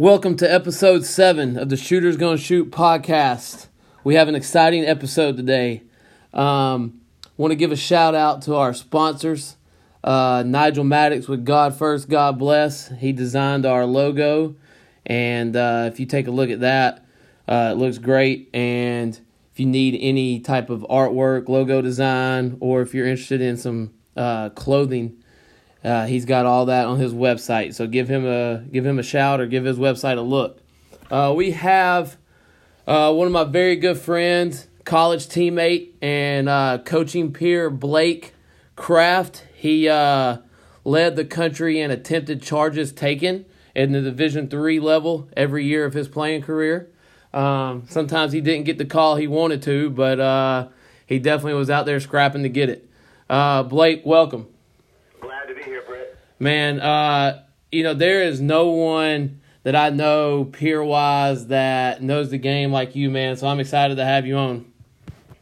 Welcome to episode seven of the Shooters Gonna Shoot podcast. We have an exciting episode today. Um, Want to give a shout out to our sponsors, uh, Nigel Maddox with God First, God Bless. He designed our logo, and uh, if you take a look at that, uh, it looks great. And if you need any type of artwork, logo design, or if you're interested in some uh, clothing, uh, he's got all that on his website. So give him a give him a shout or give his website a look. Uh, we have uh, one of my very good friends, college teammate and uh, coaching peer, Blake Kraft. He uh, led the country in attempted charges taken in the Division three level every year of his playing career. Um, sometimes he didn't get the call he wanted to, but uh, he definitely was out there scrapping to get it. Blake, welcome. Glad to be here, Britt. Man, uh, you know, there is no one that I know peer wise that knows the game like you, man. So I'm excited to have you on.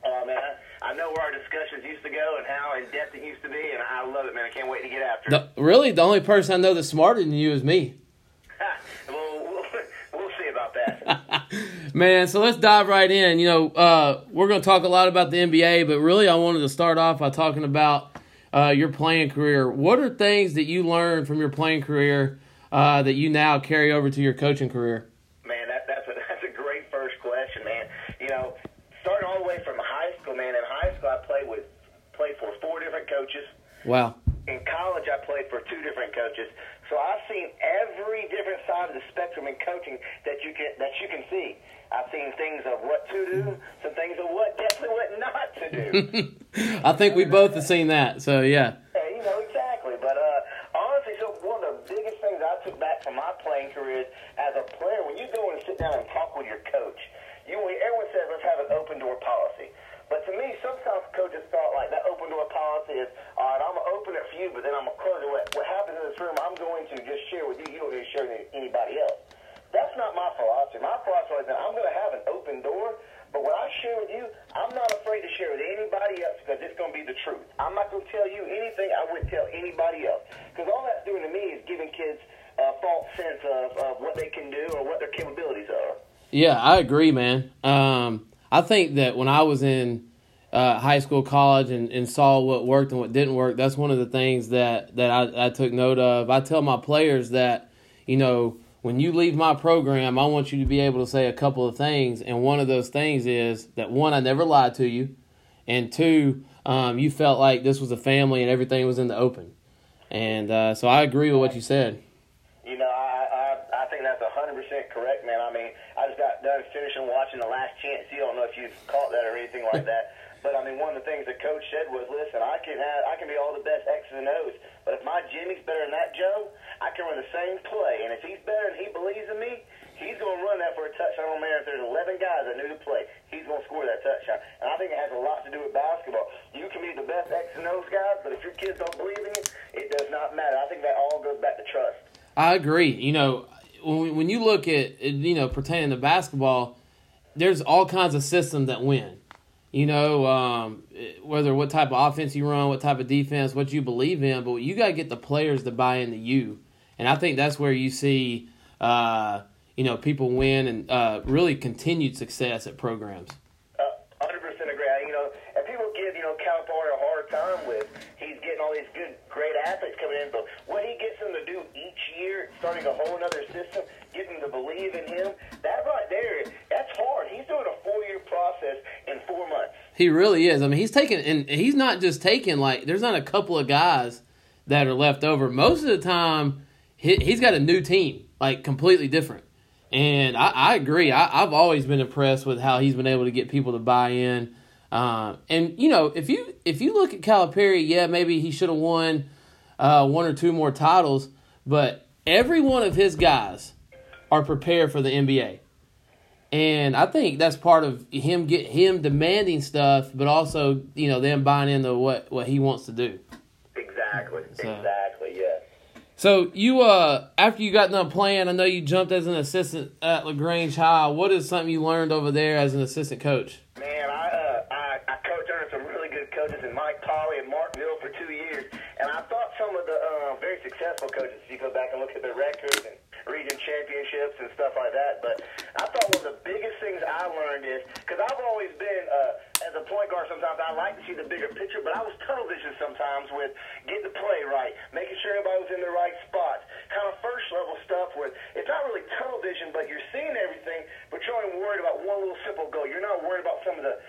Oh, man, I, know where our discussions used to go and how in depth it used to be, and I love it, man. I can't wait to get after it. The, really, the only person I know that's smarter than you is me. well, we'll, we'll see about that. Man, so let's dive right in. You know, uh, we're going to talk a lot about the NBA, but really, I wanted to start off by talking about uh, your playing career. What are things that you learned from your playing career uh, that you now carry over to your coaching career? man, that, that's, a, that's a great first question, man. You know, starting all the way from high school, man. In high school, I played with played for four different coaches. Wow. in college I played for two different coaches. So I've seen every different side of the spectrum in coaching that you can that you can see. I've seen things of what to do, some things of what definitely what not to do. I think we both have seen that. So, yeah. Yeah, you know exactly. But uh, honestly, so one of the biggest things I took back from my playing career is as a player, when you go and sit down and talk with your coach, you everyone says let's have an open door policy. But to me, sometimes coaches thought like that open door policy is, all right, I'm gonna open it for you, but then I'm gonna close it. What, what happens in this room, I'm going to just share with you. You don't need to share with anybody else. That's not my philosophy. My philosophy is that I'm gonna have an open door, but what I share with you, I'm not afraid to share with anybody else because it's gonna be the truth. I'm not gonna anything I wouldn't tell anybody else because all that's doing to me is giving kids a false sense of, of what they can do or what their capabilities are. Yeah, I agree, man. Um, I think that when I was in uh, high school, college, and, and saw what worked and what didn't work, that's one of the things that, that I, I took note of. I tell my players that, you know, when you leave my program, I want you to be able to say a couple of things. And one of those things is that one, I never lied to you. And two, um, you felt like this was a family and everything was in the open. And uh, so I agree with what you said. You know, I, I I think that's hundred percent correct, man. I mean, I just got done finishing watching The Last Chance. You don't know if you've caught that or anything like that. But I mean, one of the things the coach said was, "Listen, I can have, I can be all the best X's and O's, but if my Jimmy's better than that Joe, I can run the same play. And if he's better and he believes in me, he's going to run that for a touchdown. I don't if there's 11 guys that knew the play, he's going to score that touchdown. And I think it has a lot to do with basketball. You can be the best X and O's guys, but if your kids don't believe in you, it does not matter. I think that all goes back to trust. I agree. You know, when when you look at you know pertaining to basketball, there's all kinds of systems that win. You know, um, whether what type of offense you run, what type of defense, what you believe in, but you got to get the players to buy into you, and I think that's where you see, uh, you know, people win and uh, really continued success at programs. Hundred percent agree. You know, and people give you know Calipari a hard time with he's getting all these good, great athletes coming in, but what he gets them to do each year, starting a whole other system, getting them to believe in him, that right there, that's hard. He's doing a four-year process in four months. He really is. I mean, he's taking, and he's not just taking like. There's not a couple of guys that are left over. Most of the time, he, he's got a new team, like completely different. And I, I agree. I, I've always been impressed with how he's been able to get people to buy in. Um, and you know, if you if you look at Calipari, yeah, maybe he should have won uh, one or two more titles, but every one of his guys are prepared for the NBA. And I think that's part of him get him demanding stuff, but also you know them buying into what what he wants to do. Exactly. So- Exactly. So you uh after you got done playing, I know you jumped as an assistant at Lagrange High. What is something you learned over there as an assistant coach? Man, I, uh, I I coached under some really good coaches, and Mike Polly and Mark Mill for two years. And I thought some of the uh, very successful coaches, if you you go back and look at their records and region championships and stuff like that. But I thought one of the biggest things I learned is because I've always been uh, as a point guard. Sometimes I like to see the bigger picture, but I was tunnel vision sometimes with getting the play right, making sure everybody was in the right spots, kind of first level stuff. With it's not really tunnel vision, but you're seeing everything, but you're only worried about one little simple goal. You're not worried about some of the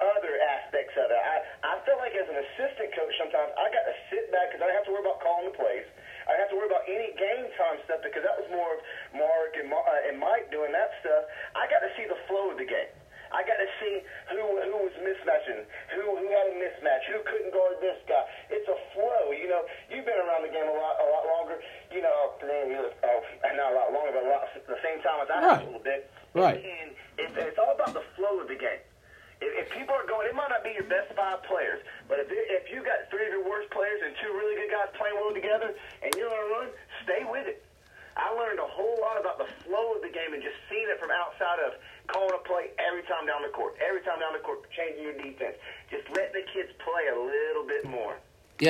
other aspects of it. I, I felt like as an assistant coach, sometimes I got to sit back because I didn't have to worry about calling the plays. I have to worry about any game time stuff because that was more of Mark and, uh, and Mike doing that stuff. I got to see the flow of the game. I got to see who who was mismatching, who who had a mismatch, who couldn't guard this guy. It's a flow. You know, you've been around the game a lot a lot longer. You know, oh, not a lot longer, but a lot the same time as I have a little bit. Right. And, and it's, it's all about the flow of the game. If, if people are going, it might not be your best five players, but if it, if you got three of your worst players and two really good guys playing well together, and you're on a run, stay with it. I learned a whole lot about the flow of the game and just seeing it from outside of calling a play every time down the court, every time down the court, changing your defense. Just let the kids play a little bit more.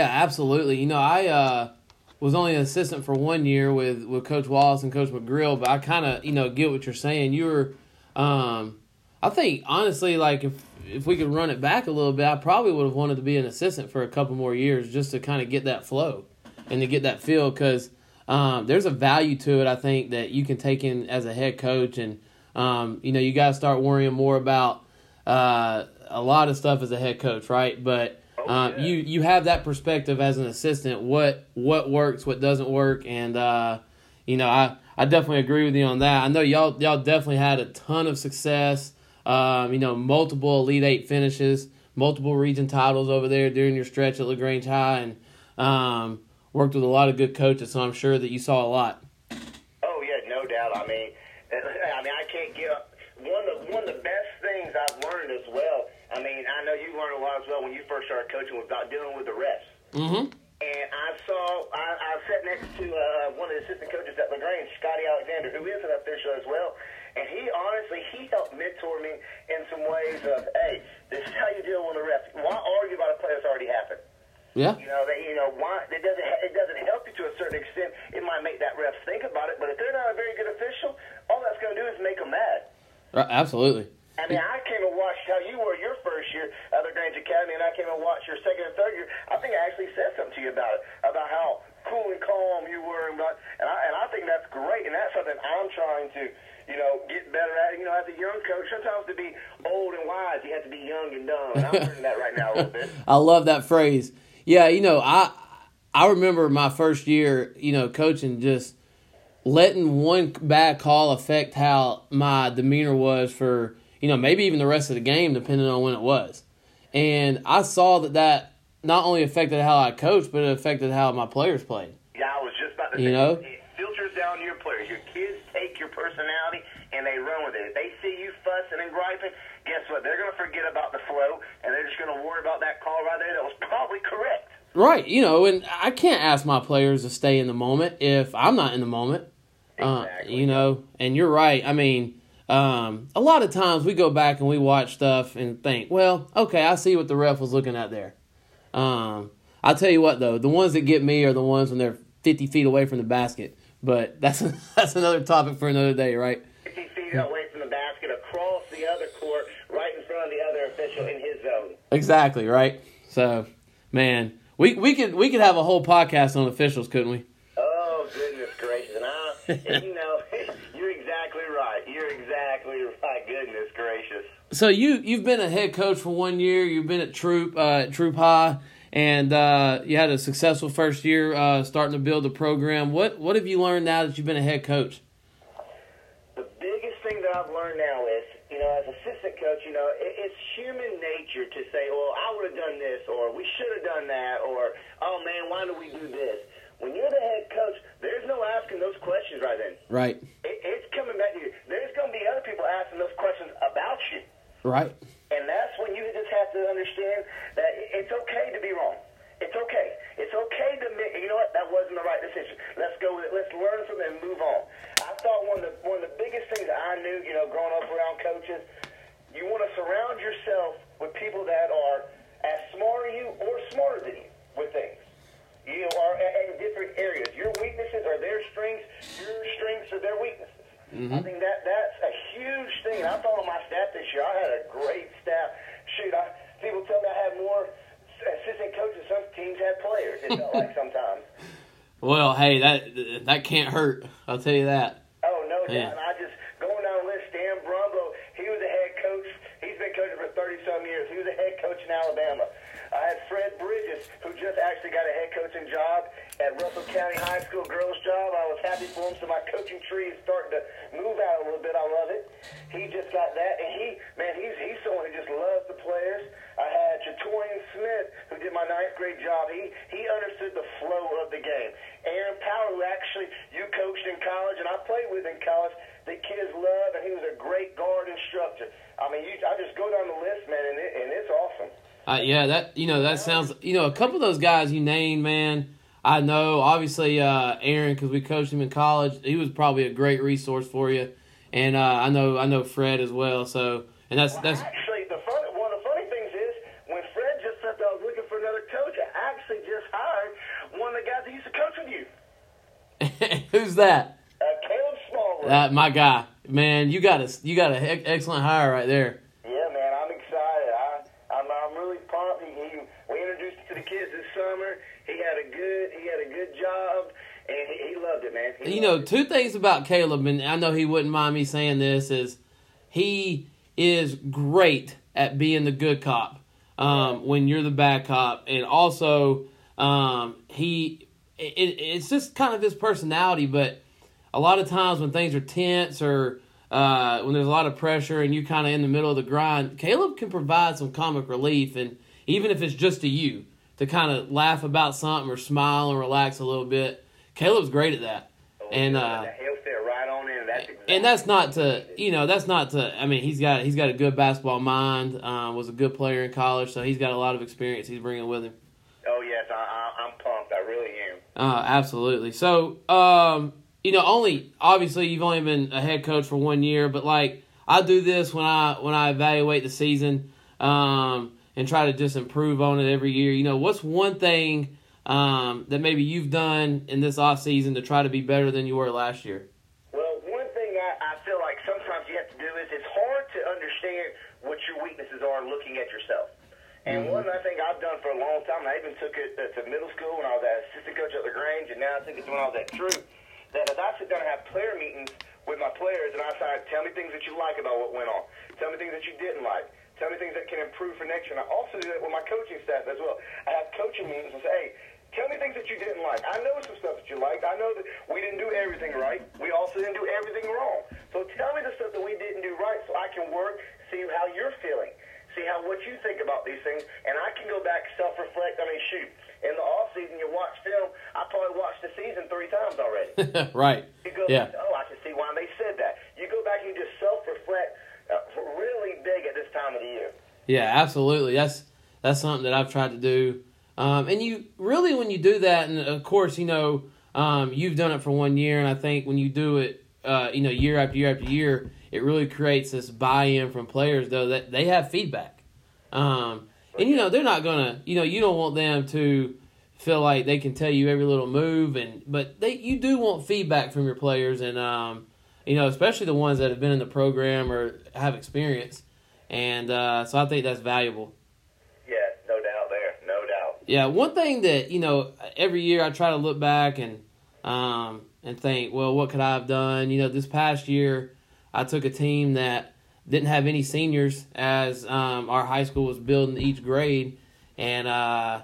Yeah, absolutely. You know, I uh, was only an assistant for one year with, with Coach Wallace and Coach McGrill, but I kind of, you know, get what you're saying. You were, um, I think honestly, like if if we could run it back a little bit, I probably would have wanted to be an assistant for a couple more years just to kind of get that flow and to get that feel because um, there's a value to it. I think that you can take in as a head coach, and um, you know you got to start worrying more about uh, a lot of stuff as a head coach, right? But Oh, um, yeah. you you have that perspective as an assistant. What what works, what doesn't work, and uh, you know I I definitely agree with you on that. I know y'all y'all definitely had a ton of success. Um, you know, multiple Elite Eight finishes, multiple region titles over there during your stretch at Lagrange High, and um, worked with a lot of good coaches. So I'm sure that you saw a lot. Oh yeah, no doubt. I mean, I mean, I can't get up. One of the, one of the best things I've learned as well. I mean, I know you learned a lot as well when you first started coaching was about dealing with the refs. Mm-hmm. And I saw, I, I sat next to uh, one of the assistant coaches at Lagrange, Scotty Alexander, who is an official as well. And he honestly, he helped mentor me in some ways of, hey, this is how you deal with a ref. Why argue about a play that's already happened? Yeah. You know, that you know why it doesn't it doesn't help you to a certain extent. It might make that ref think about it, but if they're not a very good official, all that's going to do is make them mad. Right, absolutely. I mean, I came and watched how you were your year at LaGrange Academy, and I came and watched your second and third year. I think I actually said something to you about it, about how cool and calm you were, and about, and I and I think that's great, and that's something I'm trying to, you know, get better at. You know, as a young coach, sometimes to be old and wise, you have to be young and dumb, and I'm learning that right now a little bit. I love that phrase. Yeah, you know, I I remember my first year, you know, coaching just letting one bad call affect how my demeanor was for, you know, maybe even the rest of the game depending on when it was. And I saw that that not only affected how I coached, but it affected how my players played. Yeah, I was just about to You say, know? it filters down to your players. Your kids take your personality and they run with it. If they see you fussing and griping, guess what? They're going to forget about the flow and they're just going to worry about that call right there that was probably correct. Right, you know, and I can't ask my players to stay in the moment if I'm not in the moment. Uh, Exactly. you know, and you're right. I mean, um, a lot of times we go back and we watch stuff and think, well, okay, I see what the ref was looking at there. Um, I'll tell you what, though, the ones that get me are the ones when they're 50 feet away from the basket. But that's that's another topic for another day, right? 50 feet away from the basket, across the other court, right in front of the other official in his zone. Exactly, right. So, man, we we could we could have a whole podcast on officials, couldn't we? Oh, goodness gracious. And I, and you know, you're exactly right. You're exactly right. Goodness gracious. So you you've been a head coach for one year. You've been at Troup uh, Troup High, and uh, you had a successful first year uh, starting to build the program. What what have you learned now that you've been a head coach? The biggest thing that I've learned now is, you know, as assistant coach, you know, it, it's human nature to say, well, I would have done this, or we should have done that, or, oh man, why do we do this? When you're the head coach, there's no asking those questions right then. Right, It, it's coming back to you. There's going to be other people asking those questions about you. Right, And that's when you just have to understand that it's okay to be wrong. It's okay. It's okay to admit, you know what, that wasn't the right decision. Let's go with it. Let's learn from it and move on. I thought one of the one of the biggest things I knew, you know, growing up around coaches, you want to surround yourself with people that are as smart as you or smarter than you with things. You are in different areas. Your weaknesses are their strengths. Your strengths are their weaknesses. Mm-hmm. I think that that's a huge thing. I thought on my staff this year, I had a great staff. Shoot, I, people tell me I had more assistant coaches. Some teams had players. It felt like sometimes. Well, hey, that that can't hurt. I'll tell you that. Oh no, yeah. I just going down the list. Stan Brumbo, he was a head coach. He's been coaching for thirty some years. He was a head coach in Alabama. I had Fred Bridges, who just actually got a head coaching job at Russell County High School girls job. I was happy for him, so my coaching tree is starting to move out a little bit. I love it. He just got that, and he, man, he's he's someone who just loves the players. I had Chatorian Smith, who did my ninth grade job. He he understood the flow of the game. Aaron Power, who actually you coached in college and I played with in college, the kids love, and he was a great guard instructor. I mean, you, I just go down the list, man, and, it, and it's awesome. Uh, yeah, that you know that sounds you know a couple of those guys you named, man. I know obviously uh, Aaron because we coached him in college. He was probably a great resource for you, and uh, I know I know Fred as well. So and that's well, that's actually the fun. One of the funny things is when Fred just said that I was looking for another coach, I actually just hired one of the guys that used to coach with you. Who's that? Uh, Caleb Smallwood. Uh, my guy, man, you got a you got an excellent hire right there. summer. He had a good he had a good job and he, he loved it, man. He you know, two things about Caleb, and I know he wouldn't mind me saying this is he is great at being the good cop um, when you're the bad cop, and also um, he it, it's just kind of his personality. But a lot of times when things are tense or uh, when there's a lot of pressure and you're kind of in the middle of the grind, Caleb can provide some comic relief, and even if it's just to you to kind of laugh about something or smile and relax a little bit. Caleb's great at that. And uh, he'll fit right on in. That's and that's not to you know that's not to. I mean he's got he's got a good basketball mind. Um, was a good player in college, so he's got a lot of experience he's bringing with him. Oh yes, I, am pumped. I really am. Uh, absolutely. So um, you know, only obviously you've only been a head coach for one year, but like I do this when I when I evaluate the season. Um, and try to just improve on it every year. You know, what's one thing um, that maybe you've done in this off season to try to be better than you were last year? Well, one thing I, I feel like sometimes you have to do is it's hard to understand what your weaknesses are looking at yourself. And mm-hmm. one I think I've done for a long time, I even took it to middle school when I was an assistant coach at LaGrange, and now I think it's when I was at Troup, that as I sit down and have player meetings with my players, and I say, tell me things that you like about what went on. Tell me things that you didn't like. Tell me things that can improve for next year. And I also do that with my coaching staff as well. I have coaching meetings and say, hey, tell me things that you didn't like. I know some stuff that you liked. I know that we didn't do everything right. We also didn't do everything wrong. So tell me the stuff that we didn't do right so I can work, see how you're feeling, see how what you think about these things, and I can go back self-reflect. I mean, shoot, in the off season you watch film. I probably watched the season three times already. right. You go, yeah. oh, I can see why they said that. You go back and you just self-reflect uh, really big at this time of the year. Yeah, absolutely. That's that's something that I've tried to do. Um, and you really, when you do that, and of course, you know, um, you've done it for one year, and I think when you do it, uh, you know, year after year after year, it really creates this buy-in from players, though that they have feedback. Um, and you know, they're not gonna, you know, you don't want them to feel like they can tell you every little move, and but they, you do want feedback from your players, and um, you know, especially the ones that have been in the program or have experience. And uh, so I think that's valuable. Yeah, no doubt there, no doubt. Yeah, one thing that you know, every year I try to look back and um, and think, well, what could I have done? You know, this past year I took a team that didn't have any seniors as um, our high school was building each grade, and uh,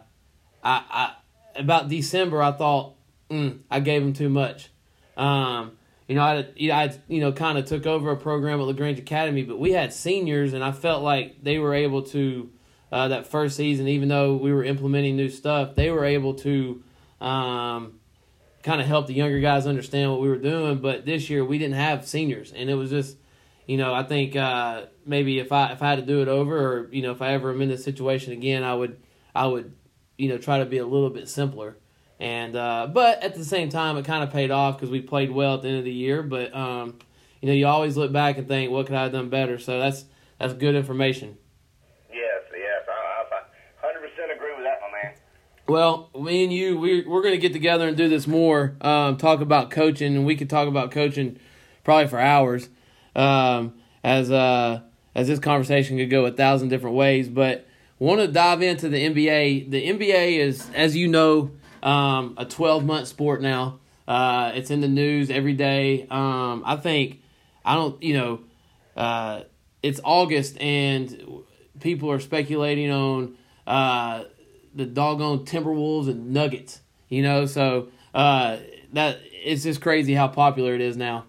I, I about December I thought mm, I gave them too much. Um, you know, I, I you know, kind of took over a program at Lagrange Academy, but we had seniors, and I felt like they were able to uh, that first season, even though we were implementing new stuff, they were able to um, kind of help the younger guys understand what we were doing. But this year, we didn't have seniors, and it was just, you know, I think uh, maybe if I if I had to do it over, or you know, if I ever am in this situation again, I would I would you know try to be a little bit simpler. And uh, but at the same time, it kind of paid off because we played well at the end of the year. But um, you know, you always look back and think, what could I have done better? So that's that's good information. Yes, yes, I, I 100% agree with that, my man. Well, me and you, we're we're going to get together and do this more. Um, talk about coaching, and we could talk about coaching probably for hours. Um, as uh, as this conversation could go a thousand different ways, but want to dive into the NBA. The NBA is, as you know, um, a twelve month sport now. Uh, it's in the news every day. Um, I think I don't, you know, uh, it's August and people are speculating on uh, the doggone Timberwolves and Nuggets. You know, so uh, that it's just crazy how popular it is now.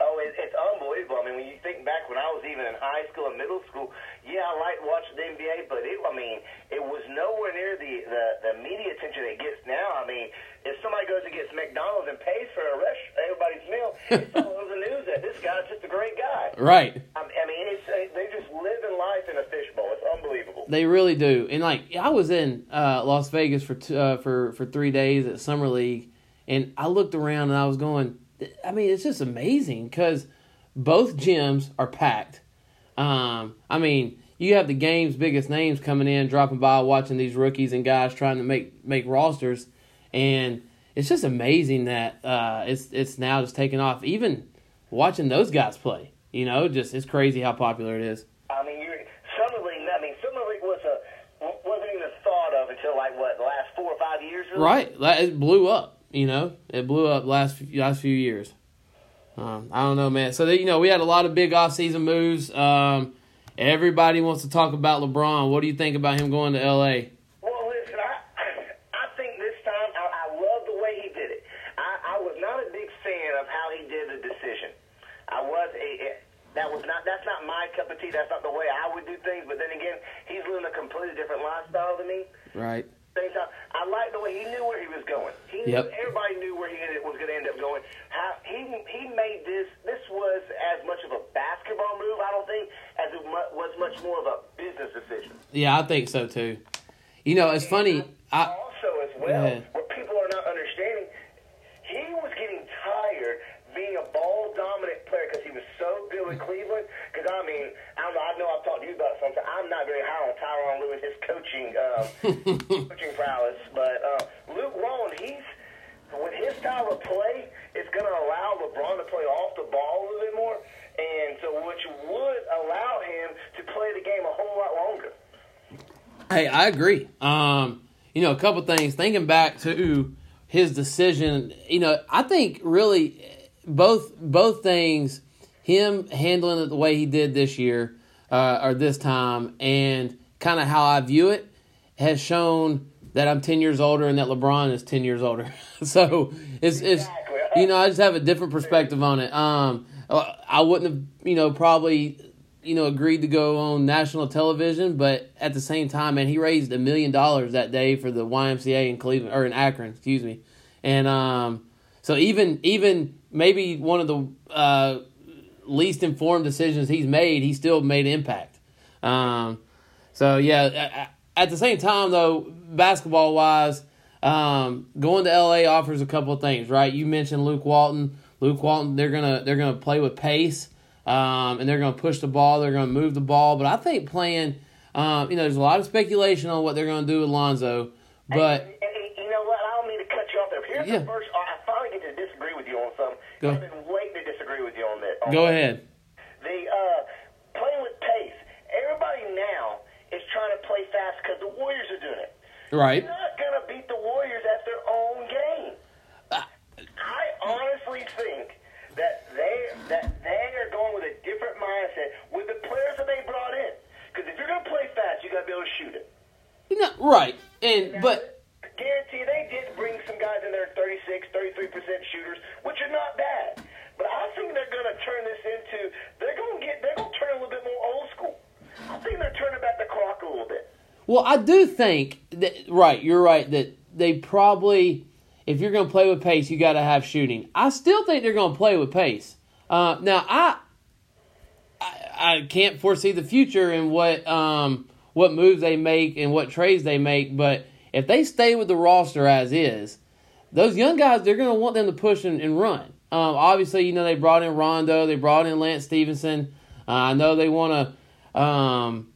Oh, it, it's unbelievable. I mean, when you think back when I was even in high school and middle school, yeah, I liked watching the NBA, but it, I mean, it was nowhere near the, the the media attention it gets now. I mean, if somebody goes and gets McDonald's and pays for a rest, everybody's meal, it's all over the news that this guy's just a great guy. Right. I, I mean, it's uh, they just living life in a fishbowl. It's unbelievable. They really do. And like I was in uh, Las Vegas for t- uh, for for three days at summer league, and I looked around and I was going. I mean, it's just amazing because both gyms are packed. Um, I mean, you have the game's biggest names coming in, dropping by, watching these rookies and guys trying to make make rosters, and it's just amazing that uh, it's it's now just taking off. Even watching those guys play, you know, just it's crazy how popular it is. I mean, you're summer league. I mean, summer league was a wasn't even thought of until like what the last four or five years. Really? Right, it blew up. You know, it blew up last few, last few years. Um, I don't know, man. So you know, we had a lot of big off season moves. Um, everybody wants to talk about LeBron. What do you think about him going to L.A.? Well, listen, I I think this time I, I love the way he did it. I, I was not a big fan of how he did the decision. I was a, a that was not that's not my cup of tea. That's not the way I would do things. But then again, he's living a completely different lifestyle than me. Right. Same time, I like the way he knew where he was going. He knew, Yep. everybody knew where he ended, was going to end up going. How he he made this. This was as much of a basketball move, I don't think, as it was much more of a business decision. Yeah, I think so too. You know, it's funny. I also, as well, ahead. what people are not understanding, he was getting tired being a ball dominant player because he was so good with Cleveland. Because I mean, I don't know. I know I've talked to you about something. I'm not very high on Tyronn Lue and his coaching um, coaching prowess, but uh, Luke Walton, he's with his style of play, it's going to allow LeBron to play off the ball a little bit more, and so which would allow him to play the game a whole lot longer. Hey, I agree. Um, you know, a couple things. Thinking back to his decision, you know, I think really both both things, him handling it the way he did this year uh, or this time, and kind of how I view it, has shown that I'm ten years older and that LeBron is ten years older. so it's it's you know I just have a different perspective on it. Um, I wouldn't have you know probably you know, agreed to go on national television, but at the same time, man, he raised a million dollars that day for the YMCA in Cleveland or in Akron, excuse me. And um, so even even maybe one of the uh, least informed decisions he's made, he still made impact. Um, so yeah, at the same time though, basketball wise, um, going to LA offers a couple of things, right? You mentioned Luke Walton. Luke Walton, they're gonna they're gonna play with pace, um, and they're gonna push the ball. They're gonna move the ball. But I think playing, um, you know, there's a lot of speculation on what they're gonna do with Lonzo. But And, and, you know what? I don't mean to cut you off there. Here's Yeah. the first. I finally get to disagree with you on something. Go. I've been waiting to disagree with you on that. on go ahead. The uh, playing with pace. Everybody now is trying to play fast because the Warriors are doing it. Right. You're not gonna beat the Warriors at their own game. Uh, I honestly think that they that they are going with a different mindset with the players that they brought in. Because if you're gonna play fast, you gotta be able to shoot it. You know, right. And but guarantee they did bring some guys in there 36, 33 percent shooters, which are not bad. But I think they're going to turn this into they're going to get they're going to turn a little bit more old school. I think they're turning back the clock a little bit. Well, I do think that right. You're right that they probably, if you're going to play with pace, you got to have shooting. I still think they're going to play with pace. Uh, now, I, I I can't foresee the future and what um what moves they make and what trades they make, but if they stay with the roster as is, those young guys they're going to want them to push and, and run. Um, obviously, you know they brought in Rondo, they brought in Lance Stephenson. Uh, I know they want to, um,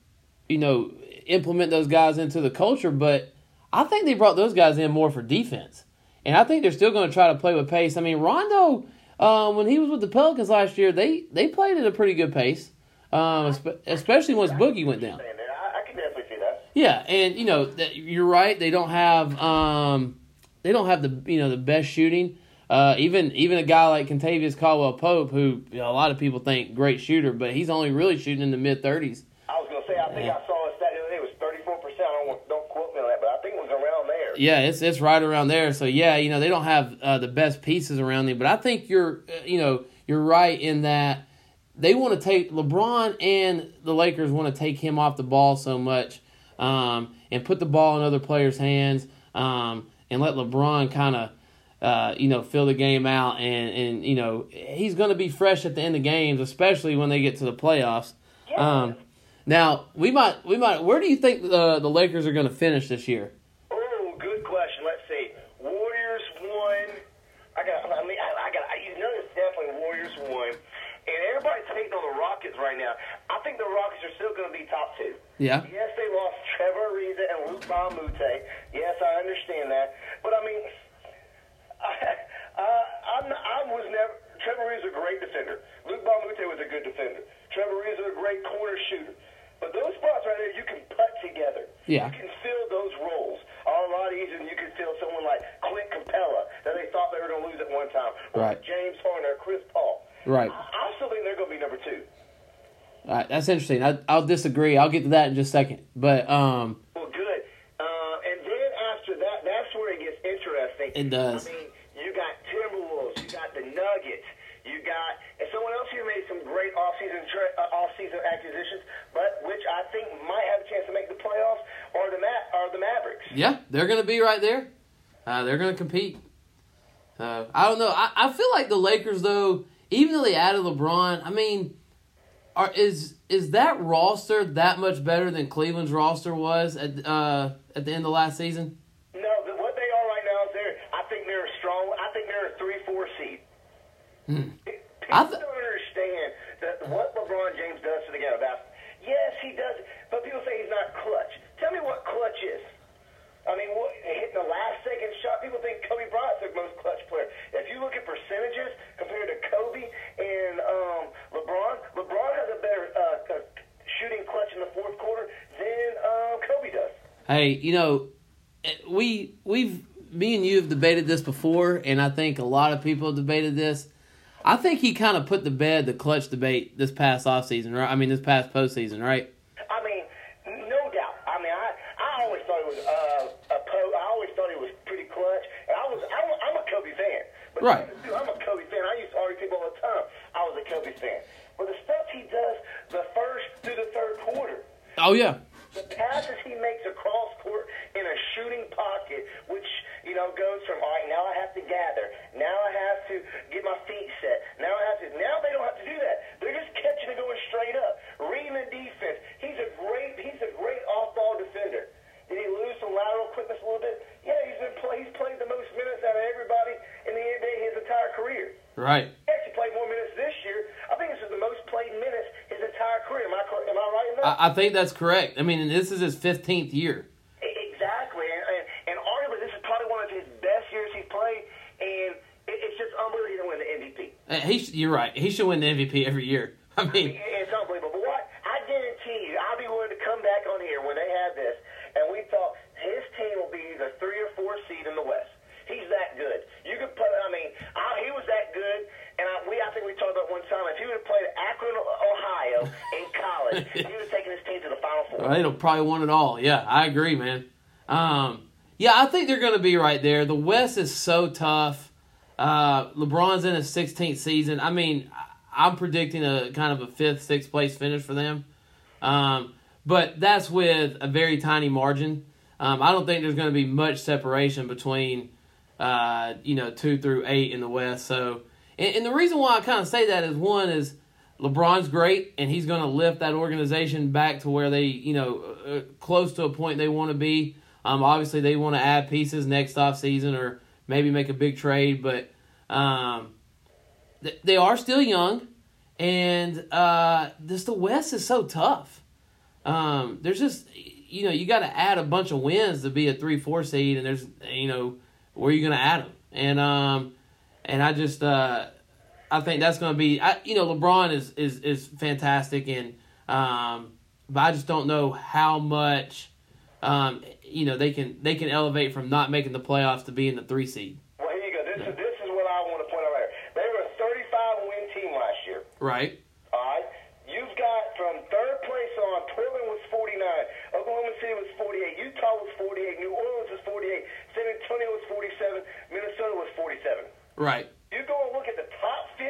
you know, implement those guys into the culture, but I think they brought those guys in more for defense, and I think they're still going to try to play with pace. I mean, Rondo, uh, when he was with the Pelicans last year, they they played at a pretty good pace, um, especially once Boogie went down. I, I can definitely see that. Yeah, and you know that you're right. They don't have um, they don't have the you know the best shooting. Uh, even even a guy like Kentavious Caldwell Pope, who you know, a lot of people think great shooter, but he's only really shooting in the mid thirties. I was gonna say, I think yeah. I saw a stat the other day. It was thirty four percent. I don't don't quote me on that, but I think it was around there. Yeah, it's it's right around there. So yeah, you know they don't have uh, the best pieces around them, but I think you're uh, you know you're right in that they want to take LeBron and the Lakers want to take him off the ball so much um, and put the ball in other players' hands um, and let LeBron kind of uh, you know, fill the game out, and and you know he's going to be fresh at the end of games, especially when they get to the playoffs. Yeah. Um, now we might we might. Where do you think the the Lakers are going to finish this year? Oh, good question. Let's see. Warriors won. I got. I mean, I, I got. You know, it's definitely Warriors won, and everybody's hating on the Rockets right now. I think the Rockets are still going to be top two. Yeah. Yes, they lost Trevor Ariza and Luc Mbah. Yes, I understand that, but I mean I, uh, I'm, I was never. Trevor is a great defender. Luc Mbah was a good defender. Trevor is a great corner shooter. But those spots right there, you can put together. Yeah. You can fill those roles a lot easier than you can fill someone like Clint Capela that they thought they were going to lose at one time. Or right. James Harden or Chris Paul. Right. I, I still think they're going to be number two. All right, that's interesting. I, I'll disagree. I'll get to that in just a second. But um. Well, good. Uh, and then after that, that's where it gets interesting. It does. I mean, you got Timberwolves, you got the Nuggets. You got and someone else who made some great offseason tra- uh, offseason acquisitions, but which I think might have a chance to make the playoffs or the Ma- or the Mavericks. Yeah, they're going to be right there. Uh, they're going to compete. Uh, I don't know. I, I feel like the Lakers though, even though they added LeBron, I mean, are is is that roster that much better than Cleveland's roster was at uh, at the end of last season? No, what they are right now is they're. I think they're a strong. I think they're a three four seed. Hmm. People I th- don't understand that what LeBron James does to the game. About yes, he does, but people say he's not clutch. Tell me what clutch is. I mean, what, hitting the last second shot. People think Kobe Bryant's the most clutch player. If you look at percentages compared to Kobe and um, LeBron, LeBron has a better uh, shooting clutch in the fourth quarter than uh, Kobe does. Hey, you know, eh, we we've me and you have debated this before, and I think a lot of people have debated this. I think he kind of put the bed the clutch debate this past offseason, right? I mean, this past postseason, right? I mean, no doubt. I mean, I, I always thought it was uh, a po- I always thought it was pretty clutch, and I was I'm, I'm a Kobe fan. But right. Dude, I'm a Kobe fan. I used to argue people all the time. Fan. But the stuff he does the first through the third quarter. Oh yeah. The passes he makes across court in a shooting pocket, which you know goes from all right. Now I have to gather. Now I have to get my feet set. Now I have to. Now they don't have to do that. They're just catching and going straight up, reading the defense. He's a great. He's a great off-ball defender. Did he lose some lateral quickness a little bit? Yeah, he's been play, he's played the most minutes out of everybody in the NBA his entire career. Right. He actually played more minutes this year. I think this is the most played minutes his entire career. Am I am I right in that? I, think that's correct. I mean, this is his fifteenth year. Exactly, and, and, and arguably this is probably one of his best years he's played, and it, it's just unbelievable he didn't win the MVP. He, you're right. He should win the MVP every year. I mean, I mean it's unbelievable. But what I guarantee you, I'll be willing to come back on here when they have this, and we thought his team will be the three or four seed in the West. He's that good. You could put. I mean, I, he was that good. And I, we, I think we talked about one time. If he would have played at Akron, Ohio, in college, he would have taken his team to the Final Four. Well, they'd have probably won it all. Yeah, I agree, man. Um, yeah, I think they're going to be right there. The West is so tough. Uh, LeBron's in his 16th season. I mean, I'm predicting a kind of a fifth, sixth place finish for them. Um, but that's with a very tiny margin. Um, I don't think there's going to be much separation between, uh, you know, two through eight in the West. So, and, and the reason why I kind of say that is one is LeBron's great, and he's going to lift that organization back to where they, you know, uh, close to a point they want to be. Um, obviously, they want to add pieces next off season or maybe make a big trade, but um, th- they are still young, and uh, this the West is so tough. Um, there's just you know you got to add a bunch of wins to be a three four seed, and there's you know where are you going to add them? And um, and I just uh, I think that's going to be I you know LeBron is is is fantastic, and um, but I just don't know how much um you know they can they can elevate from not making the playoffs to being the three seed. Well, here you go. This is this is what I want to point out right here. They were a 35 win team last year. Right. All right. You've got from third place on. Portland was 49. Oklahoma City was 48. Utah was 48. New Orleans was 48. San Antonio was 47. Minnesota was 47. Right. You go and look at the top 15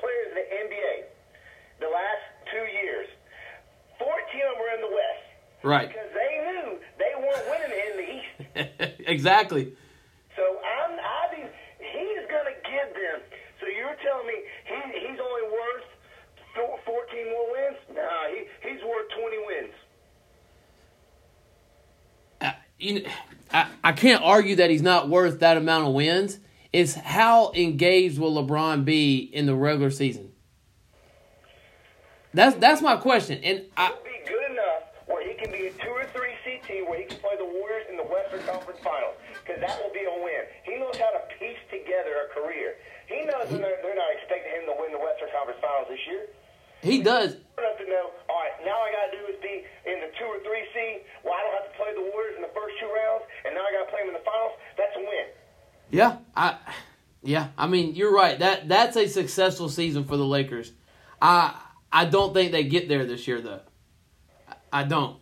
players in the NBA the last two years. 14 of them were in the West Right. because they knew they weren't winning in the East. exactly. So I'm, I think he's going to give them. So you're telling me he, he's only worth four- 14 more wins? Nah, he, he's worth 20 wins. I- you know, I, I can't argue that he's not worth that amount of wins. It's how engaged will LeBron be in the regular season? That's that's my question. And I He'll be good enough where he can be a two or three seed team where he can play the Warriors in the Western Conference Finals because that will be a win. He knows how to piece together a career. He knows they're, they're not expecting him to win the Western Conference Finals this year. he does. enough to know, all right, now I got to do is be in the two or three seed. Well, I don't have to play the Warriors in the first two rounds, and now I got to play them in the finals. That's a win. Yeah, I yeah, I mean, you're right. That that's a successful season for the Lakers. I I don't think they get there this year though. I don't.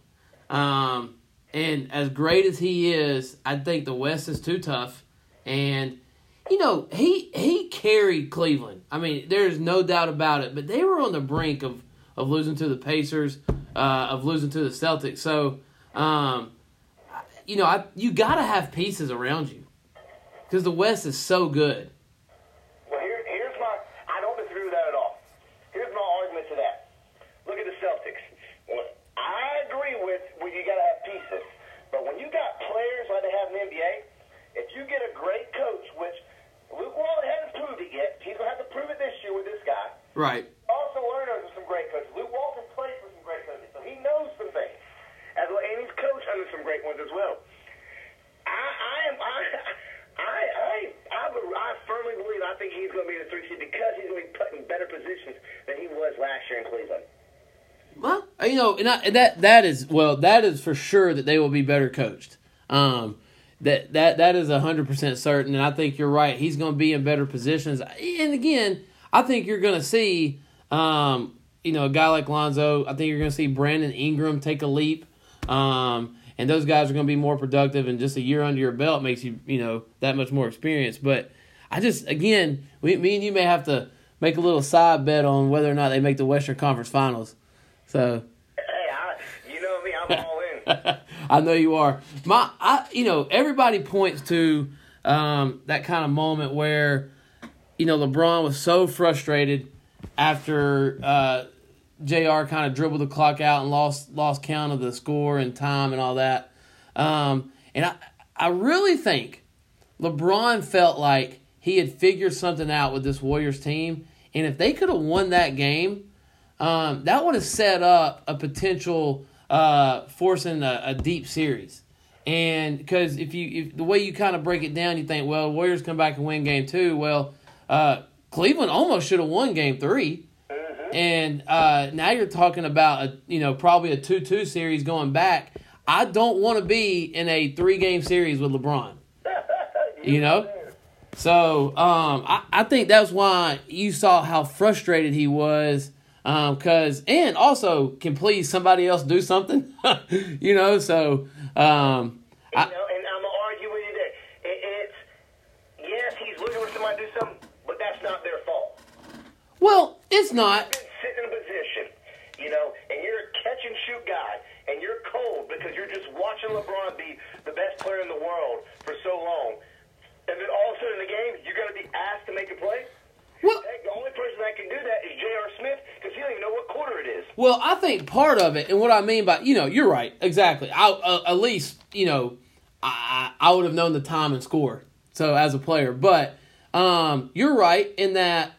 Um and as great as he is, I think the West is too tough and you know, he he carried Cleveland. I mean, there's no doubt about it, but they were on the brink of of losing to the Pacers, uh, of losing to the Celtics. So, um you know, I, you got to have pieces around you because the West is so good. Well, here, here's my. I don't disagree with that at all. Here's my argument to that. Look at the Celtics. Well, I agree with well, you got to have pieces, but when you got players like they have in the NBA, if you get a great coach, which Luke Walton hasn't proved it yet, he's gonna have to prove it this year with this guy. Right. also learned under some great coaches. Luke Walton played for some great coaches, so he knows some things. As well, and he's coached under some great ones as well. I, I am, I, I, I, I, I firmly believe I think he's going to be in the three seed because he's going to be put in better positions than he was last year in Cleveland. Well, you know, and, I, and that that is well, that is for sure that they will be better coached. Um, that that that is hundred percent certain, and I think you're right. He's going to be in better positions. And again, I think you're going to see, um, you know, a guy like Lonzo. I think you're going to see Brandon Ingram take a leap. Um, and those guys are going to be more productive, and just a year under your belt makes you, you know, that much more experience. But I just, again, we, me and you may have to make a little side bet on whether or not they make the Western Conference Finals. So Hey, I, you know me, I'm all in. I know you are. My, I, you know, everybody points to um, that kind of moment where, you know, LeBron was so frustrated after uh, J.R. kind of dribbled the clock out and lost lost count of the score and time and all that. Um, and I, I really think LeBron felt like he had figured something out with this Warriors team, and if they could have won that game, um, that would have set up a potential uh, forcing a, a deep series. And because if you if the way you kind of break it down, you think, well, Warriors come back and win game two. Well, uh, Cleveland almost should have won game 3 and uh, now you're talking about a you know probably a two two series going back. I don't want to be in a three game series with LeBron. You know. So um, I, I think that's why you saw how frustrated he was. Because and also can please somebody else do something, you know. So um, I, know, and I'm gonna argue with you that it, it's yes, he's looking for somebody to do something, but that's not their fault. Well, it's not. been sitting in a position, you know, and you're a catch and shoot guy, and you're cold because you're just watching LeBron be the best player in the world for so long, and then all of a sudden in the game, you're going to be asked to make a play. Well, the only person that can do that is J.R. Smith because he don't even know what quarter it is. Well, I think part of it, and what I mean by you know, you're right, exactly. I uh, at least you know, I I would have known the time and score. So as a player, but um, you're right in that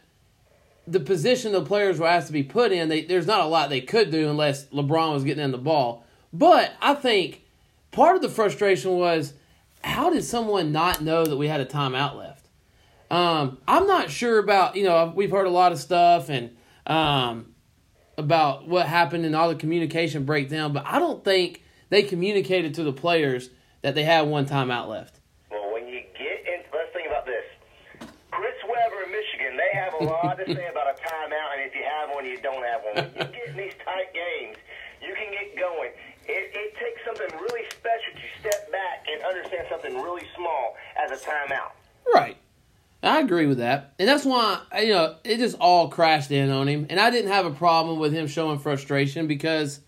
the position the players were asked to be put in, they, there's not a lot they could do unless LeBron was getting in the ball. But I think part of the frustration was how did someone not know that we had a timeout left? Um, I'm not sure about, you know, we've heard a lot of stuff and um, about what happened and all the communication breakdown, but I don't think they communicated to the players that they had one timeout left. Well, when you get in, let's think about this. Chris Webber in Michigan, they have a lot to say about a timeout, and if you have one, you don't have one. When you get in these tight games, you can get going. It, it takes something really special to step back and understand something really small as a timeout. Right. I agree with that. And that's why, you know, it just all crashed in on him. And I didn't have a problem with him showing frustration because,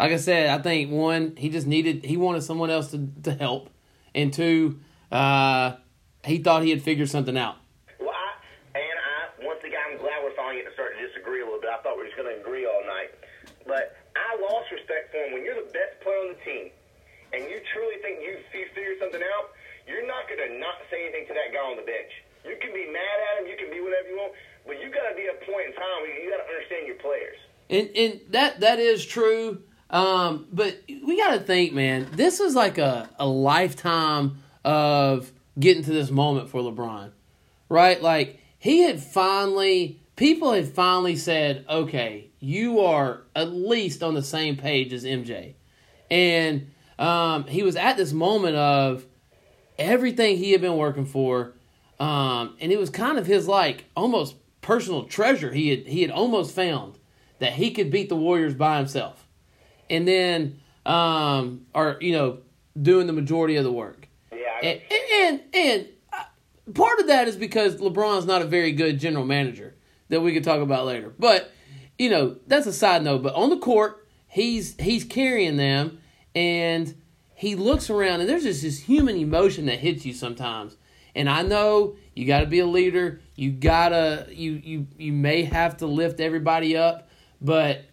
like I said, I think one, he just needed, he wanted someone else to, to help. And two, uh, he thought he had figured something out. Well, I, and I, once again, I'm glad we're finally getting to start to disagree a little bit. I thought we were just going to agree all night. But I lost respect for him. When you're the best player on the team and you truly think you figured something out, you're not going to not say anything to that guy on the bench. You can be mad at him, you can be whatever you want, but you got to be a point in time where you got to understand your players. And and that that is true. Um, but we got to think, man. This is like a a lifetime of getting to this moment for LeBron, right? Like he had finally, people had finally said, okay, you are at least on the same page as MJ, and um, he was at this moment of everything he had been working for um, and it was kind of his like almost personal treasure. He had he had almost found that he could beat the Warriors by himself, and then um, or you know doing the majority of the work. Yeah. And and, and uh, part of that is because LeBron's not a very good general manager that we could talk about later. But you know that's a side note. But on the court, he's he's carrying them, and he looks around, and there's just this human emotion that hits you sometimes and I know you got to be a leader. You gotta you you you may have to lift everybody up, but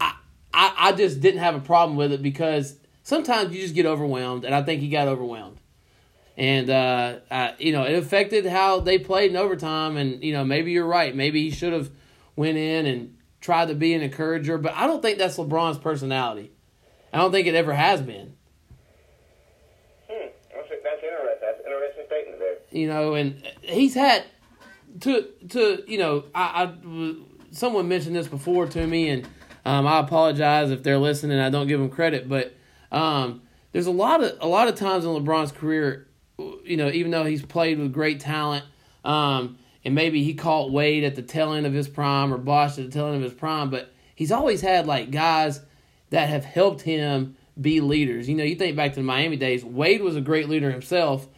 I I, I just didn't have a problem with it because sometimes you just get overwhelmed, and I think he got overwhelmed. And uh, I, you know, it affected how they played in overtime. And you know, maybe you're right. Maybe he should have went in and tried to be an encourager. But I don't think that's LeBron's personality. I don't think it ever has been. Hmm. That's, that's interesting. That's an interesting statement there. You know, and he's had to to you know, I, I someone mentioned this before to me, and um, I apologize if they're listening. I don't give them credit, but um, there's a lot of a lot of times in LeBron's career, you know, even though he's played with great talent, um, and maybe he caught Wade at the tail end of his prime or Bosh at the tail end of his prime, but he's always had like guys that have helped him be leaders. You know, you think back to the Miami days, Wade was a great leader himself,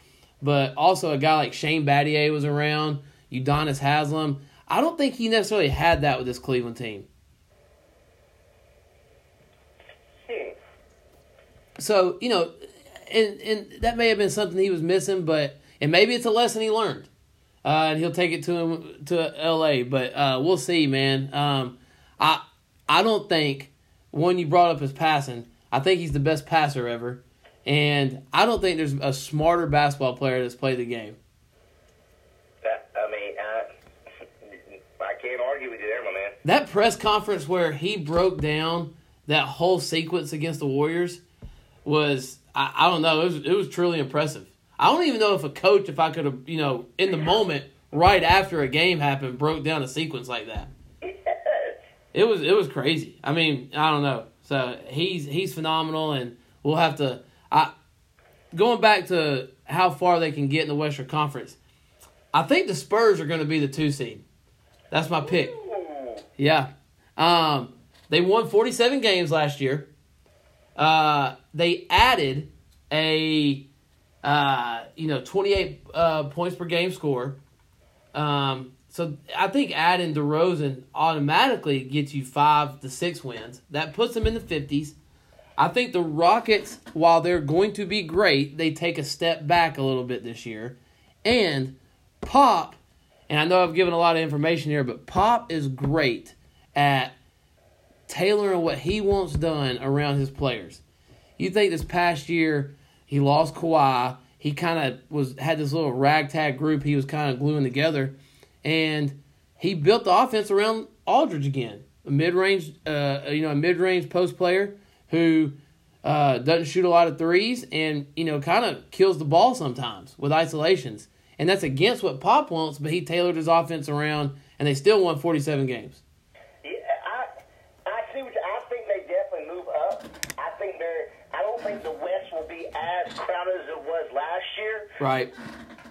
but also a guy like Shane Battier was around, Udonis Haslem. I don't think he necessarily had that with this Cleveland team. So you know, and and that may have been something he was missing, but and maybe it's a lesson he learned, uh, and he'll take it to him to L.A. But uh, we'll see, man. Um, I I don't think one you brought up his passing. I think he's the best passer ever. And I don't think there's a smarter basketball player that's played the game. I mean, I, I can't argue with you there, my man. That press conference where he broke down that whole sequence against the Warriors was, I, I don't know, it was, it was truly impressive. I don't even know if a coach, if I could have, you know, in the moment, right after a game happened, broke down a sequence like that. It was it was crazy. I mean, I don't know. So he's he's phenomenal, and we'll have to I going back to how far they can get in the Western Conference. I think the Spurs are going to be the two seed. That's my pick. Yeah. Um, they won 47 games last year. Uh, they added a uh, you know 28 uh, points per game score. Um, so I think adding DeRozan automatically gets you five to six wins. That puts them in the 50s. I think the Rockets, while they're going to be great, they take a step back a little bit this year. And Pop, and I know I've given a lot of information here, but Pop is great at tailoring what he wants done around his players. You think this past year he lost Kawhi, he kind of was had this little ragtag group he was kind of gluing together, and he built the offense around Aldridge again, a mid range, uh, you know, a mid range post player who uh, doesn't shoot a lot of threes and you know kind of kills the ball sometimes with isolations, and that's against what Pop wants. But he tailored his offense around, and they still won forty seven games. Yeah, I, I see what you, I think they definitely move up. I think they're. I don't think the West will be as crowded as it was last year, Right.